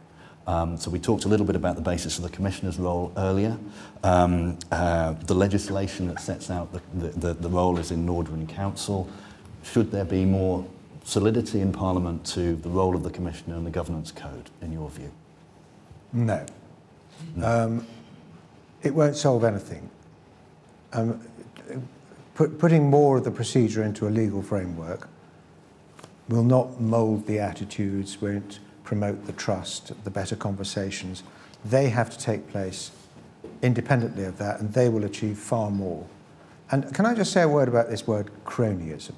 A: Um, so we talked a little bit about the basis of the Commissioner's role earlier. Um, uh, the legislation that sets out the, the, the, the role is in Order Council. Should there be more solidity in Parliament to the role of the Commissioner and the Governance Code, in your view?
F: No. no. Um, it won't solve anything. Um, put, putting more of the procedure into a legal framework will not mould the attitudes, won't promote the trust, the better conversations, they have to take place independently of that, and they will achieve far more. And can I just say a word about this word cronyism?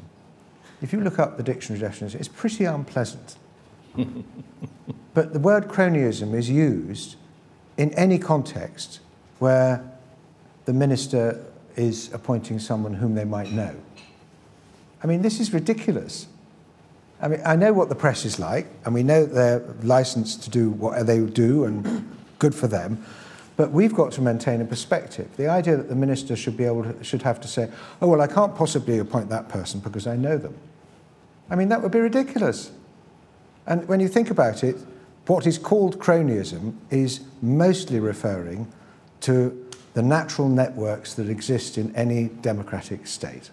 F: If you look up the dictionary definition, it's pretty unpleasant. [LAUGHS] but the word cronyism is used in any context where the minister is appointing someone whom they might know. I mean, this is ridiculous. I mean, I know what the press is like, and we know they're licensed to do what they do, and good for them. But we've got to maintain a perspective. The idea that the minister should be able to, should have to say, "Oh well, I can't possibly appoint that person because I know them." I mean, that would be ridiculous. And when you think about it, what is called cronyism is mostly referring to the natural networks that exist in any democratic state.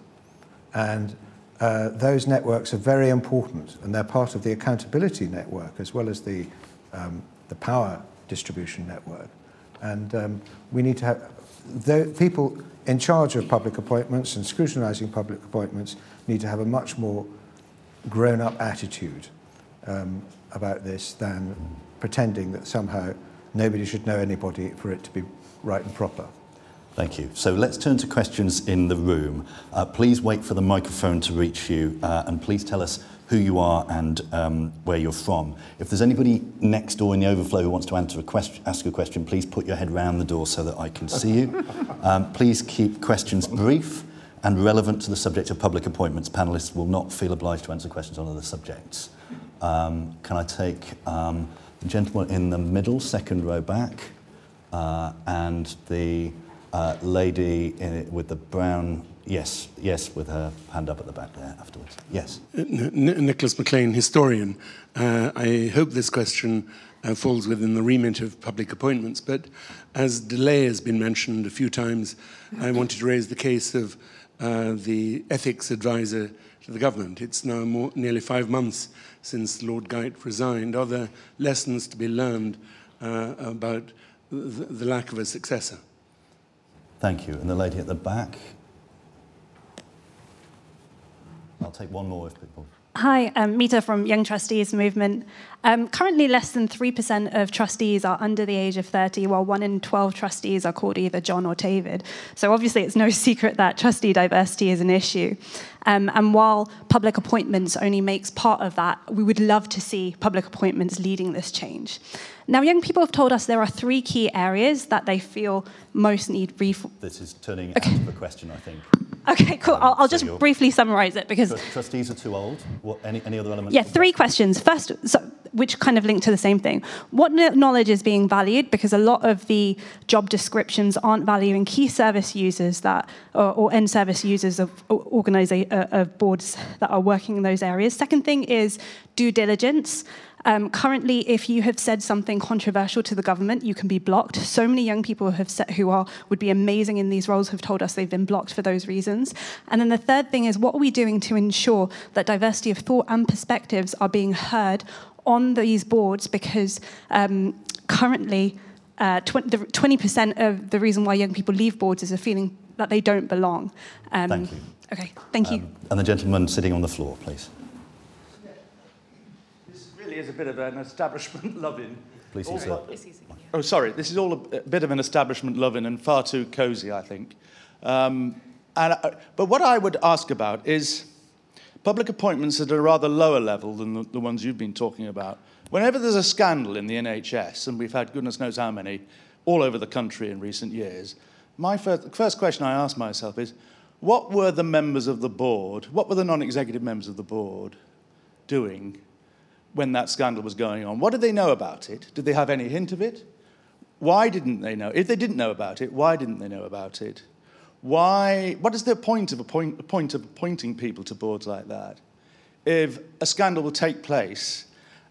F: And uh, those networks are very important and they're part of the accountability network as well as the, um, the power distribution network. And um, we need to have the people in charge of public appointments and scrutinizing public appointments need to have a much more grown up attitude um, about this than pretending that somehow nobody should know anybody for it to be right and proper.
A: Thank you. So let's turn to questions in the room. Uh, please wait for the microphone to reach you uh, and please tell us who you are and um, where you're from. If there's anybody next door in the overflow who wants to answer a question, ask a question, please put your head round the door so that I can see you. [LAUGHS] Um, please keep questions brief and relevant to the subject of public appointments. Panelists will not feel obliged to answer questions on other subjects. Um, can I take um, the gentleman in the middle, second row back, uh, and the uh, lady in, with the brown, yes, yes, with her hand up at the back there afterwards. Yes.
G: N- Nicholas McLean, historian. Uh, I hope this question uh, falls within the remit of public appointments, but as delay has been mentioned a few times, I wanted to raise the case of uh, the ethics advisor to the government. It's now more, nearly five months since Lord Geidt resigned. Are there lessons to be learned uh, about the, the lack of a successor?
A: Thank you. And the lady at the back. I'll take one more if people.
H: Hi, I'm Mita from Young Trustees Movement. Um, currently, less than 3% of trustees are under the age of 30, while 1 in 12 trustees are called either John or David. So, obviously, it's no [LAUGHS] secret that trustee diversity is an issue. Um, and while public appointments only makes part of that, we would love to see public appointments leading this change. Now, young people have told us there are three key areas that they feel most need reform.
A: This is turning okay. out of a question, I think.
H: Okay, cool. I'll, I'll so just briefly summarise it because
A: trustees are too old. What, any, any other elements?
H: Yeah, three questions. First, so, which kind of link to the same thing. What knowledge is being valued? Because a lot of the job descriptions aren't valuing key service users that, or, or end service users of organisa- uh, of boards that are working in those areas. Second thing is due diligence. Um, currently, if you have said something controversial to the government, you can be blocked. So many young people have said, who are would be amazing in these roles have told us they've been blocked for those reasons. And then the third thing is what are we doing to ensure that diversity of thought and perspectives are being heard on these boards? Because um, currently, uh, 20% of the reason why young people leave boards is a feeling that they don't belong.
A: Um, thank you.
H: Okay, thank you. Um,
A: and the gentleman sitting on the floor, please
I: is a bit of an establishment [LAUGHS] loving.
A: Please,
I: oh, oh, sorry. This is all a, a bit of an establishment loving and far too cosy, I think. Um, and, uh, but what I would ask about is public appointments at a rather lower level than the, the ones you've been talking about. Whenever there's a scandal in the NHS, and we've had goodness knows how many all over the country in recent years, my first, first question I ask myself is what were the members of the board, what were the non executive members of the board doing when that scandal was going on? What did they know about it? Did they have any hint of it? Why didn't they know? If they didn't know about it, why didn't they know about it? Why, what is the point of, a point, a point of appointing people to boards like that? If a scandal will take place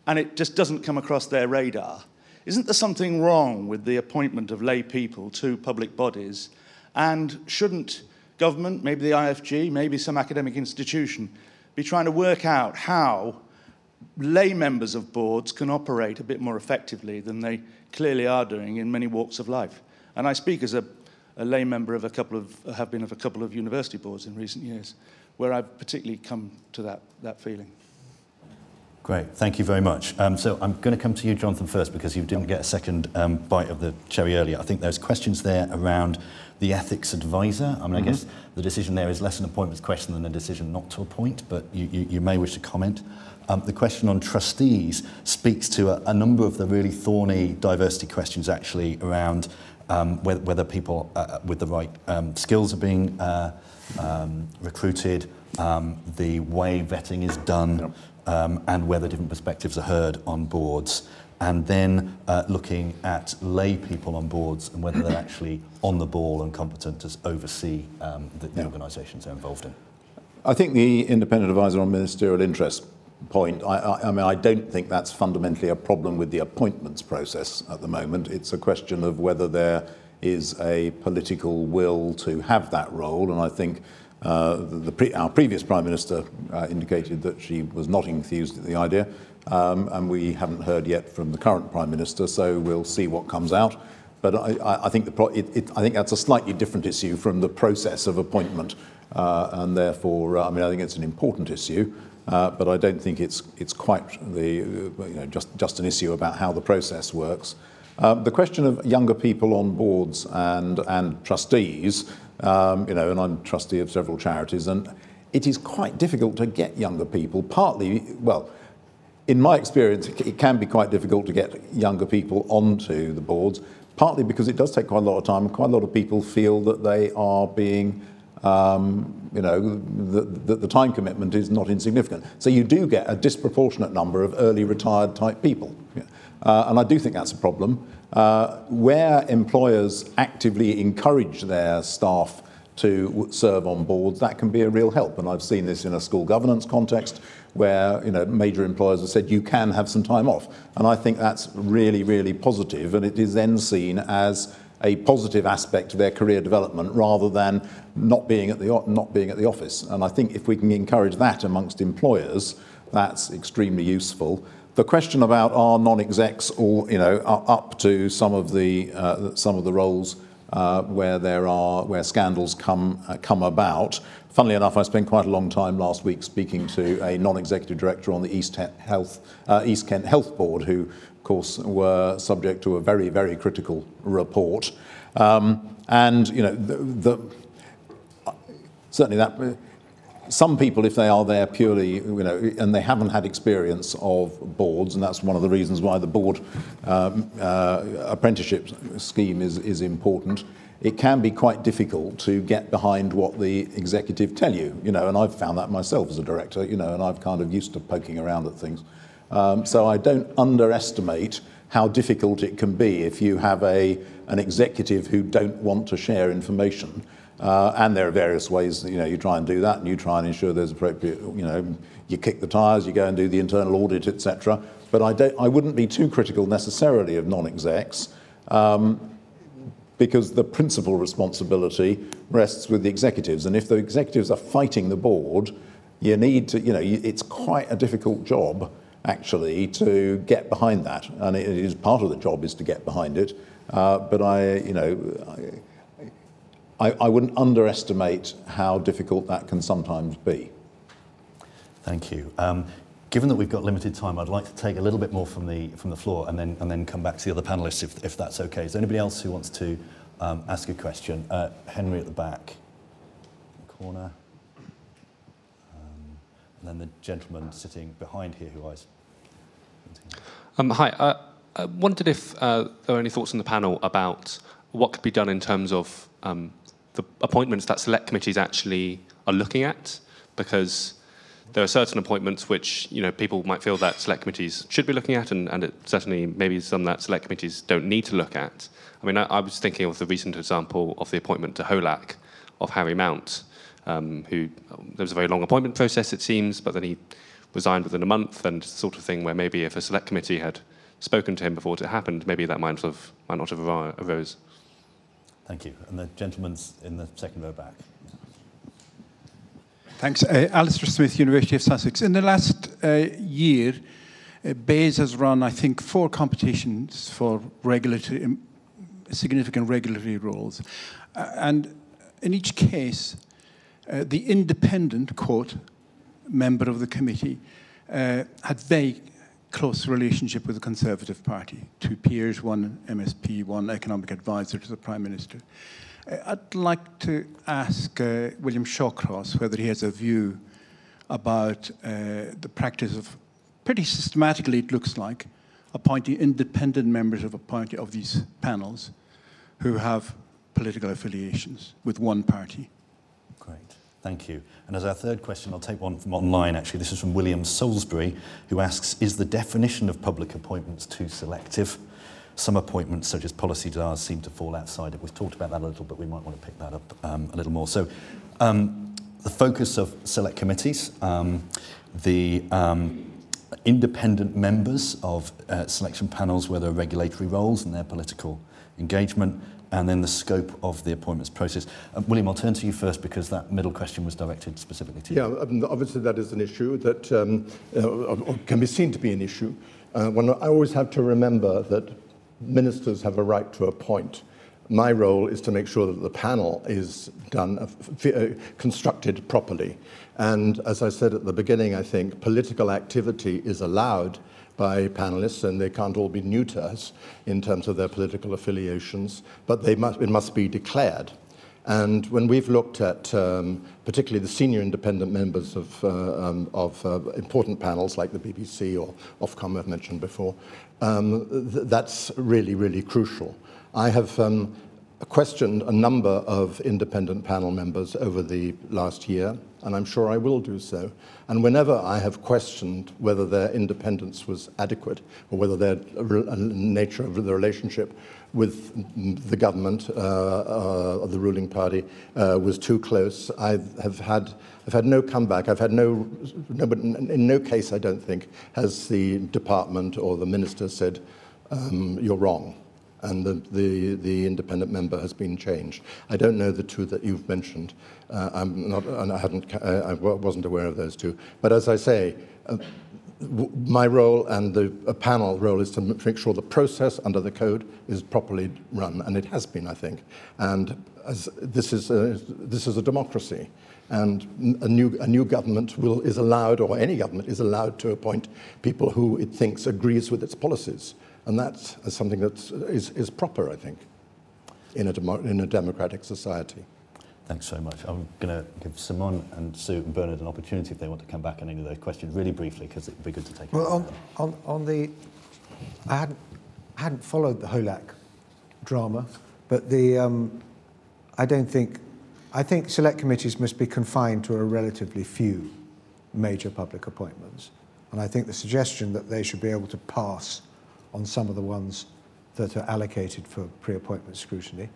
I: and it just doesn't come across their radar, isn't there something wrong with the appointment of lay people to public bodies? And shouldn't government, maybe the IFG, maybe some academic institution, be trying to work out how lay members of boards can operate a bit more effectively than they clearly are doing in many walks of life? And I speak as a a lay member of a couple of, have been of a couple of university boards in recent years, where I've particularly come to that, that feeling.
A: Great, thank you very much. Um, so I'm going to come to you, Jonathan, first because you didn't get a second um, bite of the cherry earlier. I think there's questions there around the ethics advisor. I mean, mm-hmm. I guess the decision there is less an appointments question than a decision not to appoint, but you, you, you may wish to comment. Um, the question on trustees speaks to a, a number of the really thorny diversity questions actually around um, whether, whether people uh, with the right um, skills are being uh, um, recruited, um, the way vetting is done, yep. um, and whether different perspectives are heard on boards. And then uh, looking at lay people on boards and whether they're actually on the ball and competent to oversee um, the, the yep. organisations they're involved in.
C: I think the independent advisor on ministerial interest point. I, I, I, mean, I don't think that's fundamentally a problem with the appointments process at the moment. It's a question of whether there is a political will to have that role, and I think uh, the pre- our previous Prime Minister uh, indicated that she was not enthused at the idea, um, and we haven't heard yet from the current Prime Minister, so we'll see what comes out. But I, I think, the it, it, I think that's a slightly different issue from the process of appointment, uh, and therefore, uh, I mean, I think it's an important issue. Uh, but I don't think it's, it's quite the, uh, you know, just, just an issue about how the process works. Uh, the question of younger people on boards and, and trustees, um, you know, and I'm trustee of several charities, and it is quite difficult to get younger people, partly, well, in my experience, it can be quite difficult to get younger people onto the boards, partly because it does take quite a lot of time, quite a lot of people feel that they are being um, you know, the, the, the, time commitment is not insignificant. So you do get a disproportionate number of early retired type people. Uh, and I do think that's a problem. Uh, where employers actively encourage their staff to serve on boards, that can be a real help. And I've seen this in a school governance context where you know, major employers have said you can have some time off. And I think that's really, really positive, and it is then seen as a positive aspect of their career development rather than not being at the, not being at the office. And I think if we can encourage that amongst employers, that's extremely useful. The question about are non-execs all, you know, up to some of the, uh, some of the roles uh, where there are where scandals come uh, come about. Funnily enough, I spent quite a long time last week speaking to a non-executive director on the East Health uh, East Kent Health Board, who of course, were subject to a very, very critical report. Um, and, you know, the, the, certainly that, some people, if they are there purely, you know, and they haven't had experience of boards, and that's one of the reasons why the board um, uh, apprenticeship scheme is, is important, it can be quite difficult to get behind what the executive tell you, you know, and I've found that myself as a director, you know, and I've kind of used to poking around at things. Um, so I don't underestimate how difficult it can be if you have a, an executive who don't want to share information. Uh, and there are various ways, you know, you try and do that and you try and ensure there's appropriate, you know, you kick the tires, you go and do the internal audit, etc. But I, don't, I wouldn't be too critical necessarily of non-execs um, because the principal responsibility rests with the executives. And if the executives are fighting the board, you need to, you know, it's quite a difficult job actually to get behind that. And it is part of the job is to get behind it. Uh, but I, you know, I, I wouldn't underestimate how difficult that can sometimes be.
A: Thank you. Um, given that we've got limited time, I'd like to take a little bit more from the, from the floor and then, and then come back to the other panelists if, if that's okay. Is there anybody else who wants to um, ask a question? Uh, Henry at the back, the corner. And then the gentleman sitting behind here who I.
J: Um, hi. Uh, I wondered if uh, there were any thoughts on the panel about what could be done in terms of um, the appointments that select committees actually are looking at, because there are certain appointments which you know people might feel that select committees should be looking at, and, and it certainly maybe some that select committees don't need to look at. I mean, I, I was thinking of the recent example of the appointment to HOLAC of Harry Mount, um, who there was a very long appointment process, it seems, but then he resigned within a month, and sort of thing where maybe if a select committee had spoken to him before it happened, maybe that might, might not have arose.
A: Thank you. And the gentleman's in the second row back.
K: Thanks. Uh, Alistair Smith, University of Sussex. In the last uh, year, uh, BEIS has run, I think, four competitions for regulatory, um, significant regulatory roles. Uh, and in each case, uh, the independent, quote, member of the committee uh, had very close relationship with the Conservative Party, two peers, one MSP, one economic advisor to the Prime Minister. Uh, I'd like to ask uh, William Shawcross whether he has a view about uh, the practice of, pretty systematically it looks like, appointing independent members of a party of these panels who have political affiliations with one party.
A: Great, thank you. And as our third question, I'll take one from online actually. This is from William Salisbury, who asks Is the definition of public appointments too selective? Some appointments, such as policy czars, seem to fall outside it. We've talked about that a little, but we might want to pick that up um, a little more. So, um, the focus of select committees, um, the um, independent members of uh, selection panels, whether regulatory roles and their political engagement, and then the scope of the appointments process. Um, William, I'll turn to you first because that middle question was directed specifically to you.
B: Yeah, um, obviously that is an issue that um, uh, uh can be seen to be an issue. Uh, when I always have to remember that ministers have a right to appoint. My role is to make sure that the panel is done, uh, uh constructed properly. And as I said at the beginning, I think political activity is allowed by panelists, and they can't all be new to us in terms of their political affiliations, but they must, it must be declared. And when we've looked at um, particularly the senior independent members of, uh, um, of uh, important panels like the BBC or Ofcom I've mentioned before, um, th- that's really, really crucial. I have um, questioned a number of independent panel members over the last year, and I'm sure I will do so. And whenever I have questioned whether their independence was adequate or whether their uh, nature of the relationship with the government uh, uh, the ruling party uh, was too close, I have had I've had no comeback. I've had no, no, but in no case, I don't think, has the department or the minister said, um, you're wrong and the, the, the, independent member has been changed. I don't know the two that you've mentioned. Uh, I'm not, and I, hadn't, uh, I wasn't aware of those two. But as I say, uh, my role and the panel role is to make sure the process under the code is properly run, and it has been, I think. And this is a, this is a democracy, and a new, a new government will, is allowed, or any government is allowed to appoint people who it thinks agrees with its policies. And that's something that is, is proper, I think, in a, demo, in a democratic society.
A: Thanks so much. I'm going to give Simon and Sue and Bernard an opportunity if they want to come back on any of those questions really briefly, because it would be good to take
F: Well, on, on, on the... I hadn't, hadn't followed the HOLAC drama, but the, um, I don't think... I think select committees must be confined to a relatively few major public appointments. And I think the suggestion that they should be able to pass on some of the ones that are allocated for pre-appointment scrutiny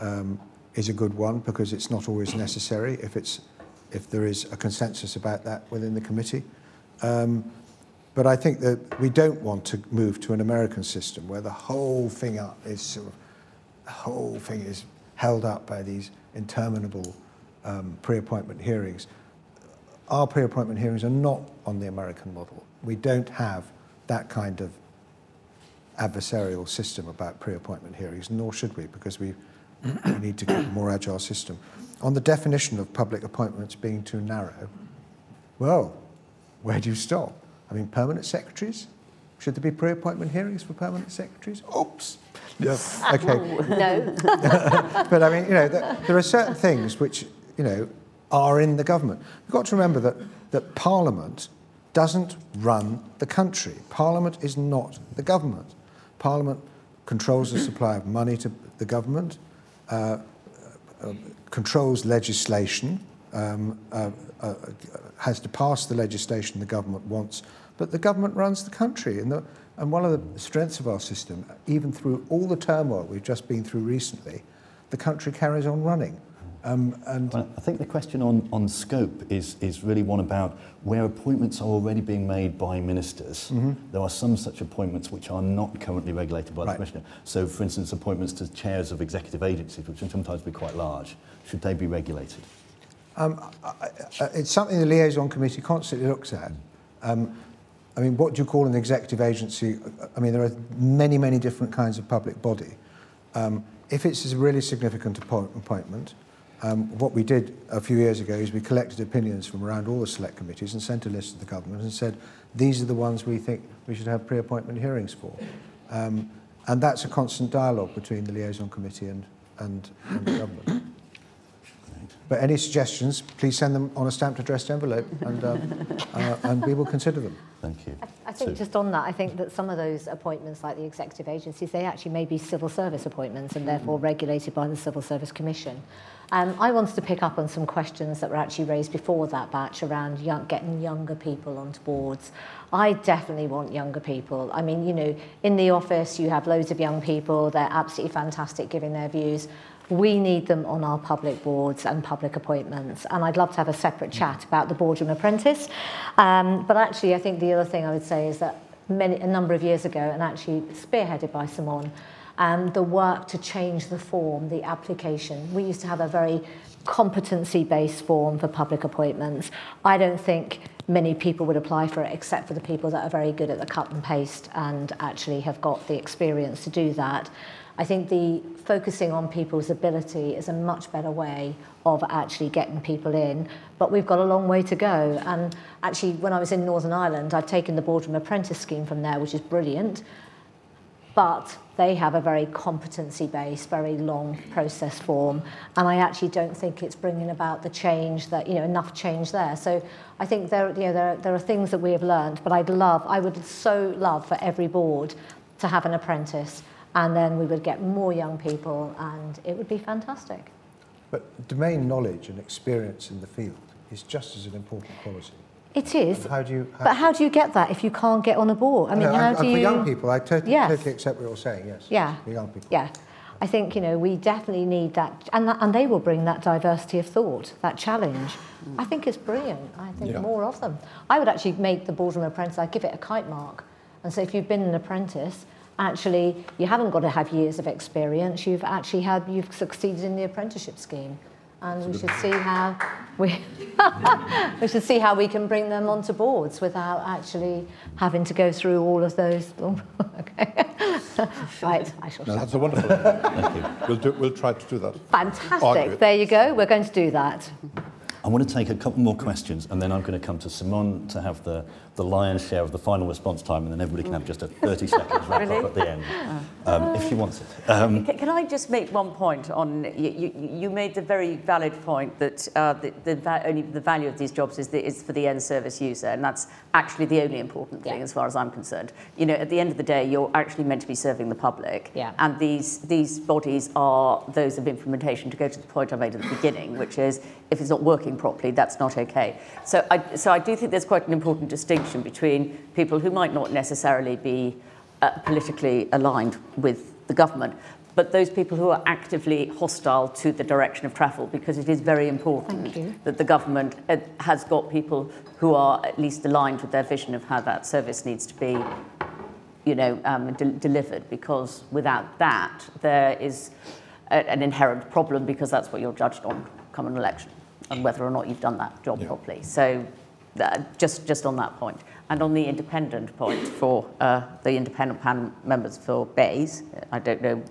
F: um, is a good one because it's not always necessary if, it's, if there is a consensus about that within the committee. Um, but I think that we don't want to move to an American system where the whole thing up is sort of, the whole thing is held up by these interminable um, pre-appointment hearings. Our pre-appointment hearings are not on the American model. We don't have that kind of adversarial system about pre-appointment hearings, nor should we, because we, we need to get a more agile system. On the definition of public appointments being too narrow, well, where do you stop? I mean, permanent secretaries? Should there be pre-appointment hearings for permanent secretaries? Oops.
D: No. [LAUGHS]
F: Okay. [LAUGHS]
D: no. [LAUGHS]
F: but I mean, you know, there, there are certain things which, you know, are in the government. You've got to remember that, that Parliament doesn't run the country. Parliament is not the government. Parliament controls the supply of money to the government, uh, uh, controls legislation, um, uh, uh, has to pass the legislation the government wants, but the government runs the country. And, the, and one of the strengths of our system, even through all the turmoil we've just been through recently, the country carries on running. Um, and
A: well, I think the question on, on scope is, is really one about where appointments are already being made by ministers. Mm-hmm. There are some such appointments which are not currently regulated by right. the Commissioner. So, for instance, appointments to chairs of executive agencies, which can sometimes be quite large, should they be regulated?
F: Um, I, I, it's something the liaison committee constantly looks at. Um, I mean, what do you call an executive agency? I mean, there are many, many different kinds of public body. Um, if it's a really significant appointment, um, what we did a few years ago is we collected opinions from around all the select committees and sent a list to the government and said, these are the ones we think we should have pre-appointment hearings for. Um, and that's a constant dialogue between the liaison committee and, and, and the government. But any suggestions, please send them on a stamped addressed envelope and, uh, uh, and we will consider them.
A: Thank you.
E: I, I think so, just on that, I think that some of those appointments, like the executive agencies, they actually may be civil service appointments and therefore regulated by the Civil Service Commission. Um, I wanted to pick up on some questions that were actually raised before that batch around young, getting younger people onto boards. I definitely want younger people. I mean, you know, in the office you have loads of young people, they're absolutely fantastic giving their views. We need them on our public boards and public appointments. And I'd love to have a separate chat about the boardroom apprentice. Um, but actually, I think the other thing I would say is that many, a number of years ago, and actually spearheaded by Simon, um, the work to change the form, the application. We used to have a very competency-based form for public appointments. I don't think many people would apply for it except for the people that are very good at the cut and paste and actually have got the experience to do that. I think the focusing on people's ability is a much better way of actually getting people in, but we've got a long way to go. And actually, when I was in Northern Ireland, I'd taken the Boardroom Apprentice scheme from there, which is brilliant, but they have a very competency-based, very long process form, and I actually don't think it's bringing about the change that you know enough change there. So I think there, you know, there, there are things that we have learned, but I'd love, I would so love for every board to have an apprentice, and then we would get more young people, and it would be fantastic.
F: But domain knowledge and experience in the field is just as an important quality.
E: It is.
F: And how do you,
E: how but how do you get that if you can't get on a board? I mean,
F: no,
E: how
F: I'm,
E: do you...
F: For young people, I totally,
E: yes.
F: totally accept what you're saying, yes.
E: Yeah.
F: For young people.
E: Yeah. I think, you know, we definitely need that, and, that, and they will bring that diversity of thought, that challenge. I think it's brilliant. I think yeah. more of them. I would actually make the boardroom apprentice, I'd give it a kite mark. And so if you've been an apprentice, actually, you haven't got to have years of experience. You've actually had, you've succeeded in the apprenticeship scheme and we should see how we [LAUGHS] we should see how we can bring them onto boards without actually having to go through all of those. [LAUGHS] okay, [LAUGHS] right. I shall.
B: No, that's a wonderful. Thank you. We'll do, We'll try to do that.
E: Fantastic. There you go. We're going to do that.
A: I want to take a couple more questions and then I'm going to come to Simon to have the, the lion's share of the final response time and then everybody can have just a 30 [LAUGHS] seconds wrap really? up at the end, um, if she wants it. Um,
D: can, can I just make one point on, you, you, you made the very valid point that uh, the, the va- only the value of these jobs is, the, is for the end service user and that's actually the only important thing yeah. as far as I'm concerned. You know, at the end of the day, you're actually meant to be serving the public
E: yeah.
D: and these, these bodies are those of implementation to go to the point I made at the beginning, which is if it's not working properly, that's not okay. So I, so I do think there's quite an important distinction between people who might not necessarily be uh, politically aligned with the government, but those people who are actively hostile to the direction of travel, because it is very important that the government uh, has got people who are at least aligned with their vision of how that service needs to be you know, um, de- delivered, because without that, there is a, an inherent problem because that's what you're judged on come an election and whether or not you've done that job yeah. properly. So uh, just, just on that point. And on the independent point for uh, the independent panel members for BEIS, I don't know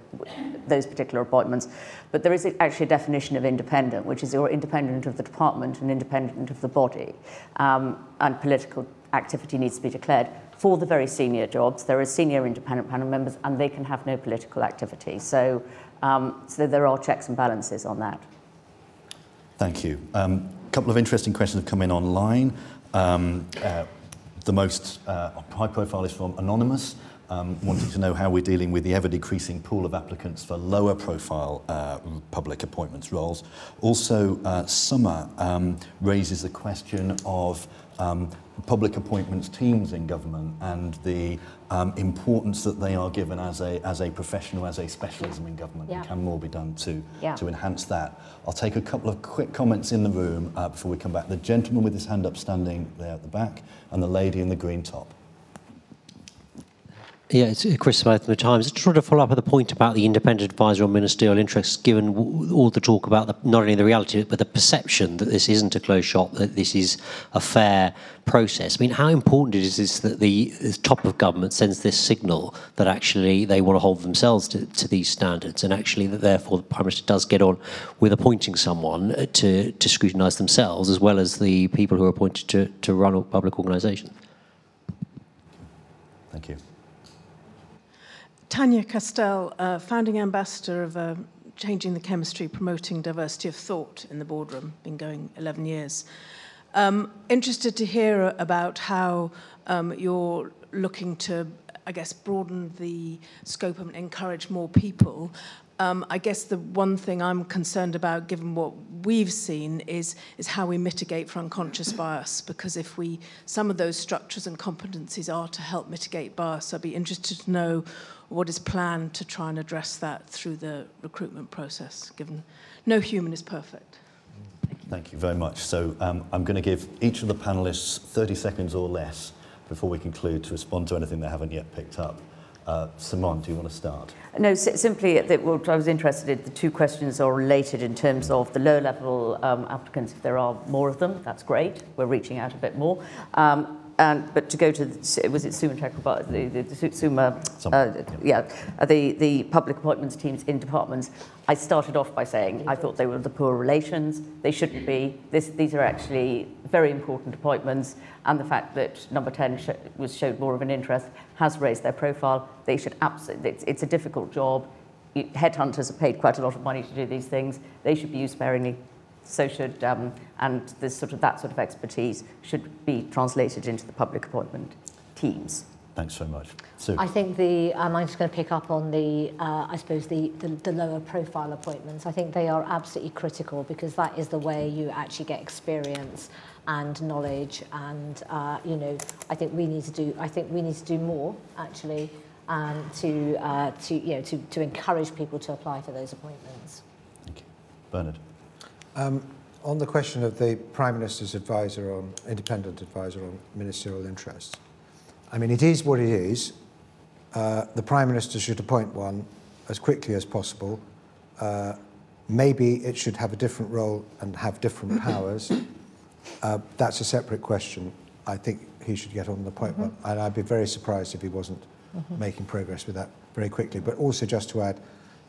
D: those particular appointments, but there is actually a definition of independent, which is you're independent of the department and independent of the body. Um, and political activity needs to be declared. For the very senior jobs, there are senior independent panel members and they can have no political activity. So, um, so there are checks and balances on that.
A: Thank you. A um, couple of interesting questions have come in online. Um, uh, The most uh, high profile is from Anonymous, um, wanting to know how we're dealing with the ever decreasing pool of applicants for lower profile uh, public appointments roles. Also, uh, Summer um, raises the question of um, public appointments teams in government and the um, importance that they are given as a, as a professional, as a specialism in government.
E: Yeah.
A: Can more be done to,
E: yeah.
A: to enhance that? I'll take a couple of quick comments in the room uh, before we come back. The gentleman with his hand up standing there at the back and the lady in the green top.
L: Yeah, it's uh, Chris Smyth from the Times. Just wanted to follow up on the point about the independent advisor on ministerial interests, given all the talk about the, not only the reality, but the perception that this isn't a closed shop, that this is a fair process. I mean, how important is this that the, the top of government sends this signal that actually they want to hold themselves to, to these standards, and actually that therefore the Prime Minister does get on with appointing someone uh, to, to scrutinise themselves, as well as the people who are appointed to, to run public organisations.
A: Thank you.
M: Tanya Castell, uh, founding ambassador of uh, Changing the Chemistry, Promoting Diversity of Thought in the Boardroom, been going 11 years. Um, interested to hear about how um, you're looking to, I guess, broaden the scope and encourage more people. Um, I guess the one thing I'm concerned about, given what we've seen, is is how we mitigate for unconscious bias. Because if we, some of those structures and competencies are to help mitigate bias, I'd be interested to know what is planned to try and address that through the recruitment process. Given no human is perfect.
A: Thank you very much. So um, I'm going to give each of the panelists 30 seconds or less before we conclude to respond to anything they haven't yet picked up. Uh, Simon, do you want to start?
D: No, si- simply that what I was interested in, the two questions are related in terms of the low level um, applicants, if there are more of them, that's great. We're reaching out a bit more. Um, and, but to go to, the, was it Suma Chakrabarti, the, the, the Suma, uh, yeah, uh, the, the public appointments teams in departments, I started off by saying I thought they were the poor relations. They shouldn't be. This, these are actually very important appointments, and the fact that number 10 sh- was showed more of an interest has raised their profile. They should absolutely, it's, it's a difficult job. Headhunters are paid quite a lot of money to do these things. They should be used sparingly. So should, um, and this sort of, that sort of expertise should be translated into the public appointment teams.
A: Thanks so much. Sue.
E: I think the, um, I'm just going to pick up on the, uh, I suppose, the, the, the lower profile appointments. I think they are absolutely critical because that is the way you actually get experience and knowledge. And, uh, you know, I think we need to do, I think we need to do more, actually, um, to, uh, to, you know, to, to encourage people to apply for those appointments.
A: Thank you, Bernard.
F: Um, on the question of the Prime Minister's advisor on, independent advisor on ministerial interests, I mean, it is what it is. Uh, the Prime Minister should appoint one as quickly as possible. Uh, maybe it should have a different role and have different powers. Uh, that's a separate question. I think he should get on the appointment, and I'd be very surprised if he wasn't
E: Mhm.
F: making progress with that very quickly. But also, just to add,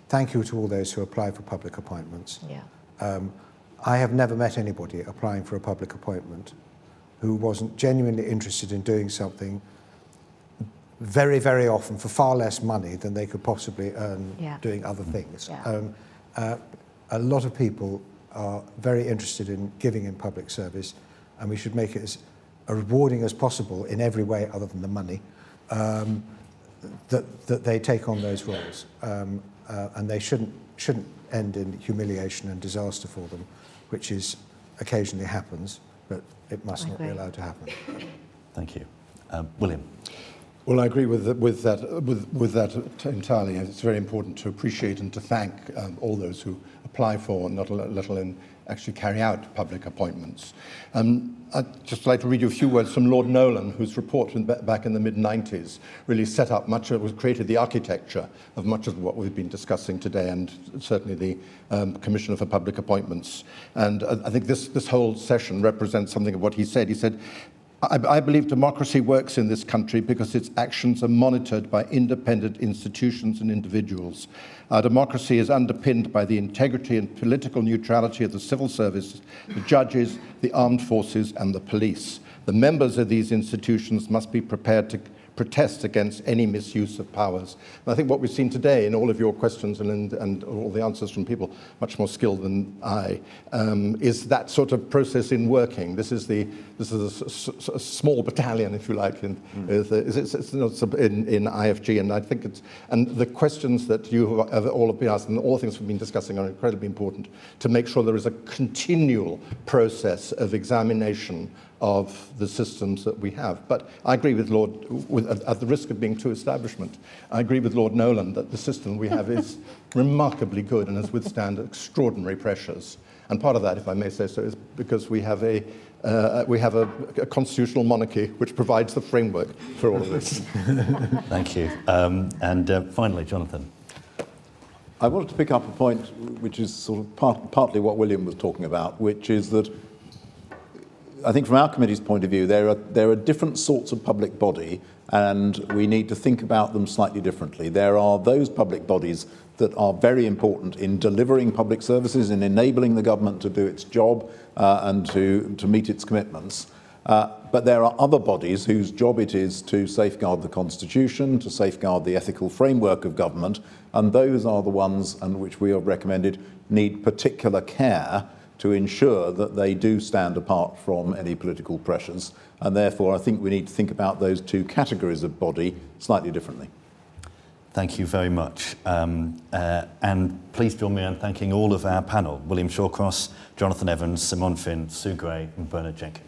F: thank you to all those who apply for public appointments.
E: Yeah.
F: Um, I have never met anybody applying for a public appointment who wasn't genuinely interested in doing something very, very often for far less money than they could possibly earn
E: yeah.
F: doing other things.
E: Yeah.
F: Um, uh, a lot of people are very interested in giving in public service, and we should make it as rewarding as possible in every way other than the money um, that, that they take on those roles. Um, uh, and they shouldn't, shouldn't end in humiliation and disaster for them which is occasionally happens, but it must
A: I
F: not
A: agree.
F: be allowed to happen.
A: Thank you. Um, William.
B: Well, I agree with, the, with that, with, with that entirely. It's very important to appreciate and to thank um, all those who apply for, not let alone actually carry out public appointments. Um, I'd just like to read you a few words from Lord Nolan, whose report ba- back in the mid-90s really set up much of, created the architecture of much of what we've been discussing today, and certainly the um, Commissioner for Public Appointments. And uh, I think this, this whole session represents something of what he said. He said, I, I believe democracy works in this country because its actions are monitored by independent institutions and individuals. Our democracy is underpinned by the integrity and political neutrality of the civil service, the judges, the armed forces, and the police. The members of these institutions must be prepared to protest against any misuse of powers. And I think what we've seen today in all of your questions and, and, all the answers from people much more skilled than I um, is that sort of process in working. This is the this is a, a small battalion, if you like, in, is- is- it's, it's not sub- in, in IFG, and I think it's and the questions that you have all have been asked and all the things we've been discussing are incredibly important to make sure there is a continual process of examination of the systems that we have. But I agree with Lord, with, at, at the risk of being too establishment, I agree with Lord Nolan that the system we have is [LAUGHS] remarkably good and has withstand extraordinary pressures. And part of that, if I may say so, is because we have a uh, we have a, a constitutional monarchy which provides the framework for all of this. [LAUGHS]
A: Thank you. Um, and uh, finally, Jonathan.
C: I wanted to pick up a point which is sort of part, partly what William was talking about, which is that I think from our committee's point of view, there are, there are different sorts of public body, and we need to think about them slightly differently. There are those public bodies that are very important in delivering public services, in enabling the government to do its job uh, and to, to meet its commitments. Uh, but there are other bodies whose job it is to safeguard the Constitution, to safeguard the ethical framework of government, and those are the ones and which we have recommended need particular care to ensure that they do stand apart from any political pressures. And therefore, I think we need to think about those two categories of body slightly differently.
A: Thank you very much. Um, uh, and please join me in thanking all of our panel William Shawcross, Jonathan Evans, Simon Finn, Sue Gray, and Bernard Jenkins.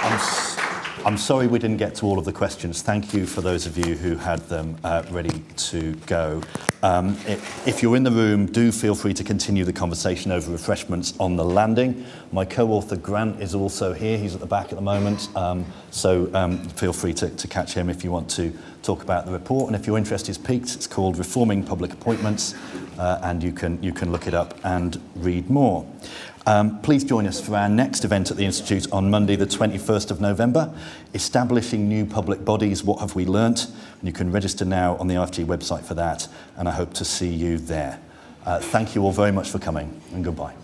A: I'm, s- I'm sorry we didn't get to all of the questions. Thank you for those of you who had them uh, ready to go. Um, it, if you're in the room, do feel free to continue the conversation over refreshments on the landing. My co-author Grant is also here. He's at the back at the moment. Um, so um, feel free to, to catch him if you want to talk about the report. And if your interest is piqued, it's called Reforming Public Appointments. Uh, and you can, you can look it up and read more. Um, please join us for our next event at the Institute on Monday, the 21st of November, Establishing New Public Bodies, What Have We Learnt? And you can register now on the IFT website for that, and I hope to see you there. Uh, thank you all very much for coming, and goodbye.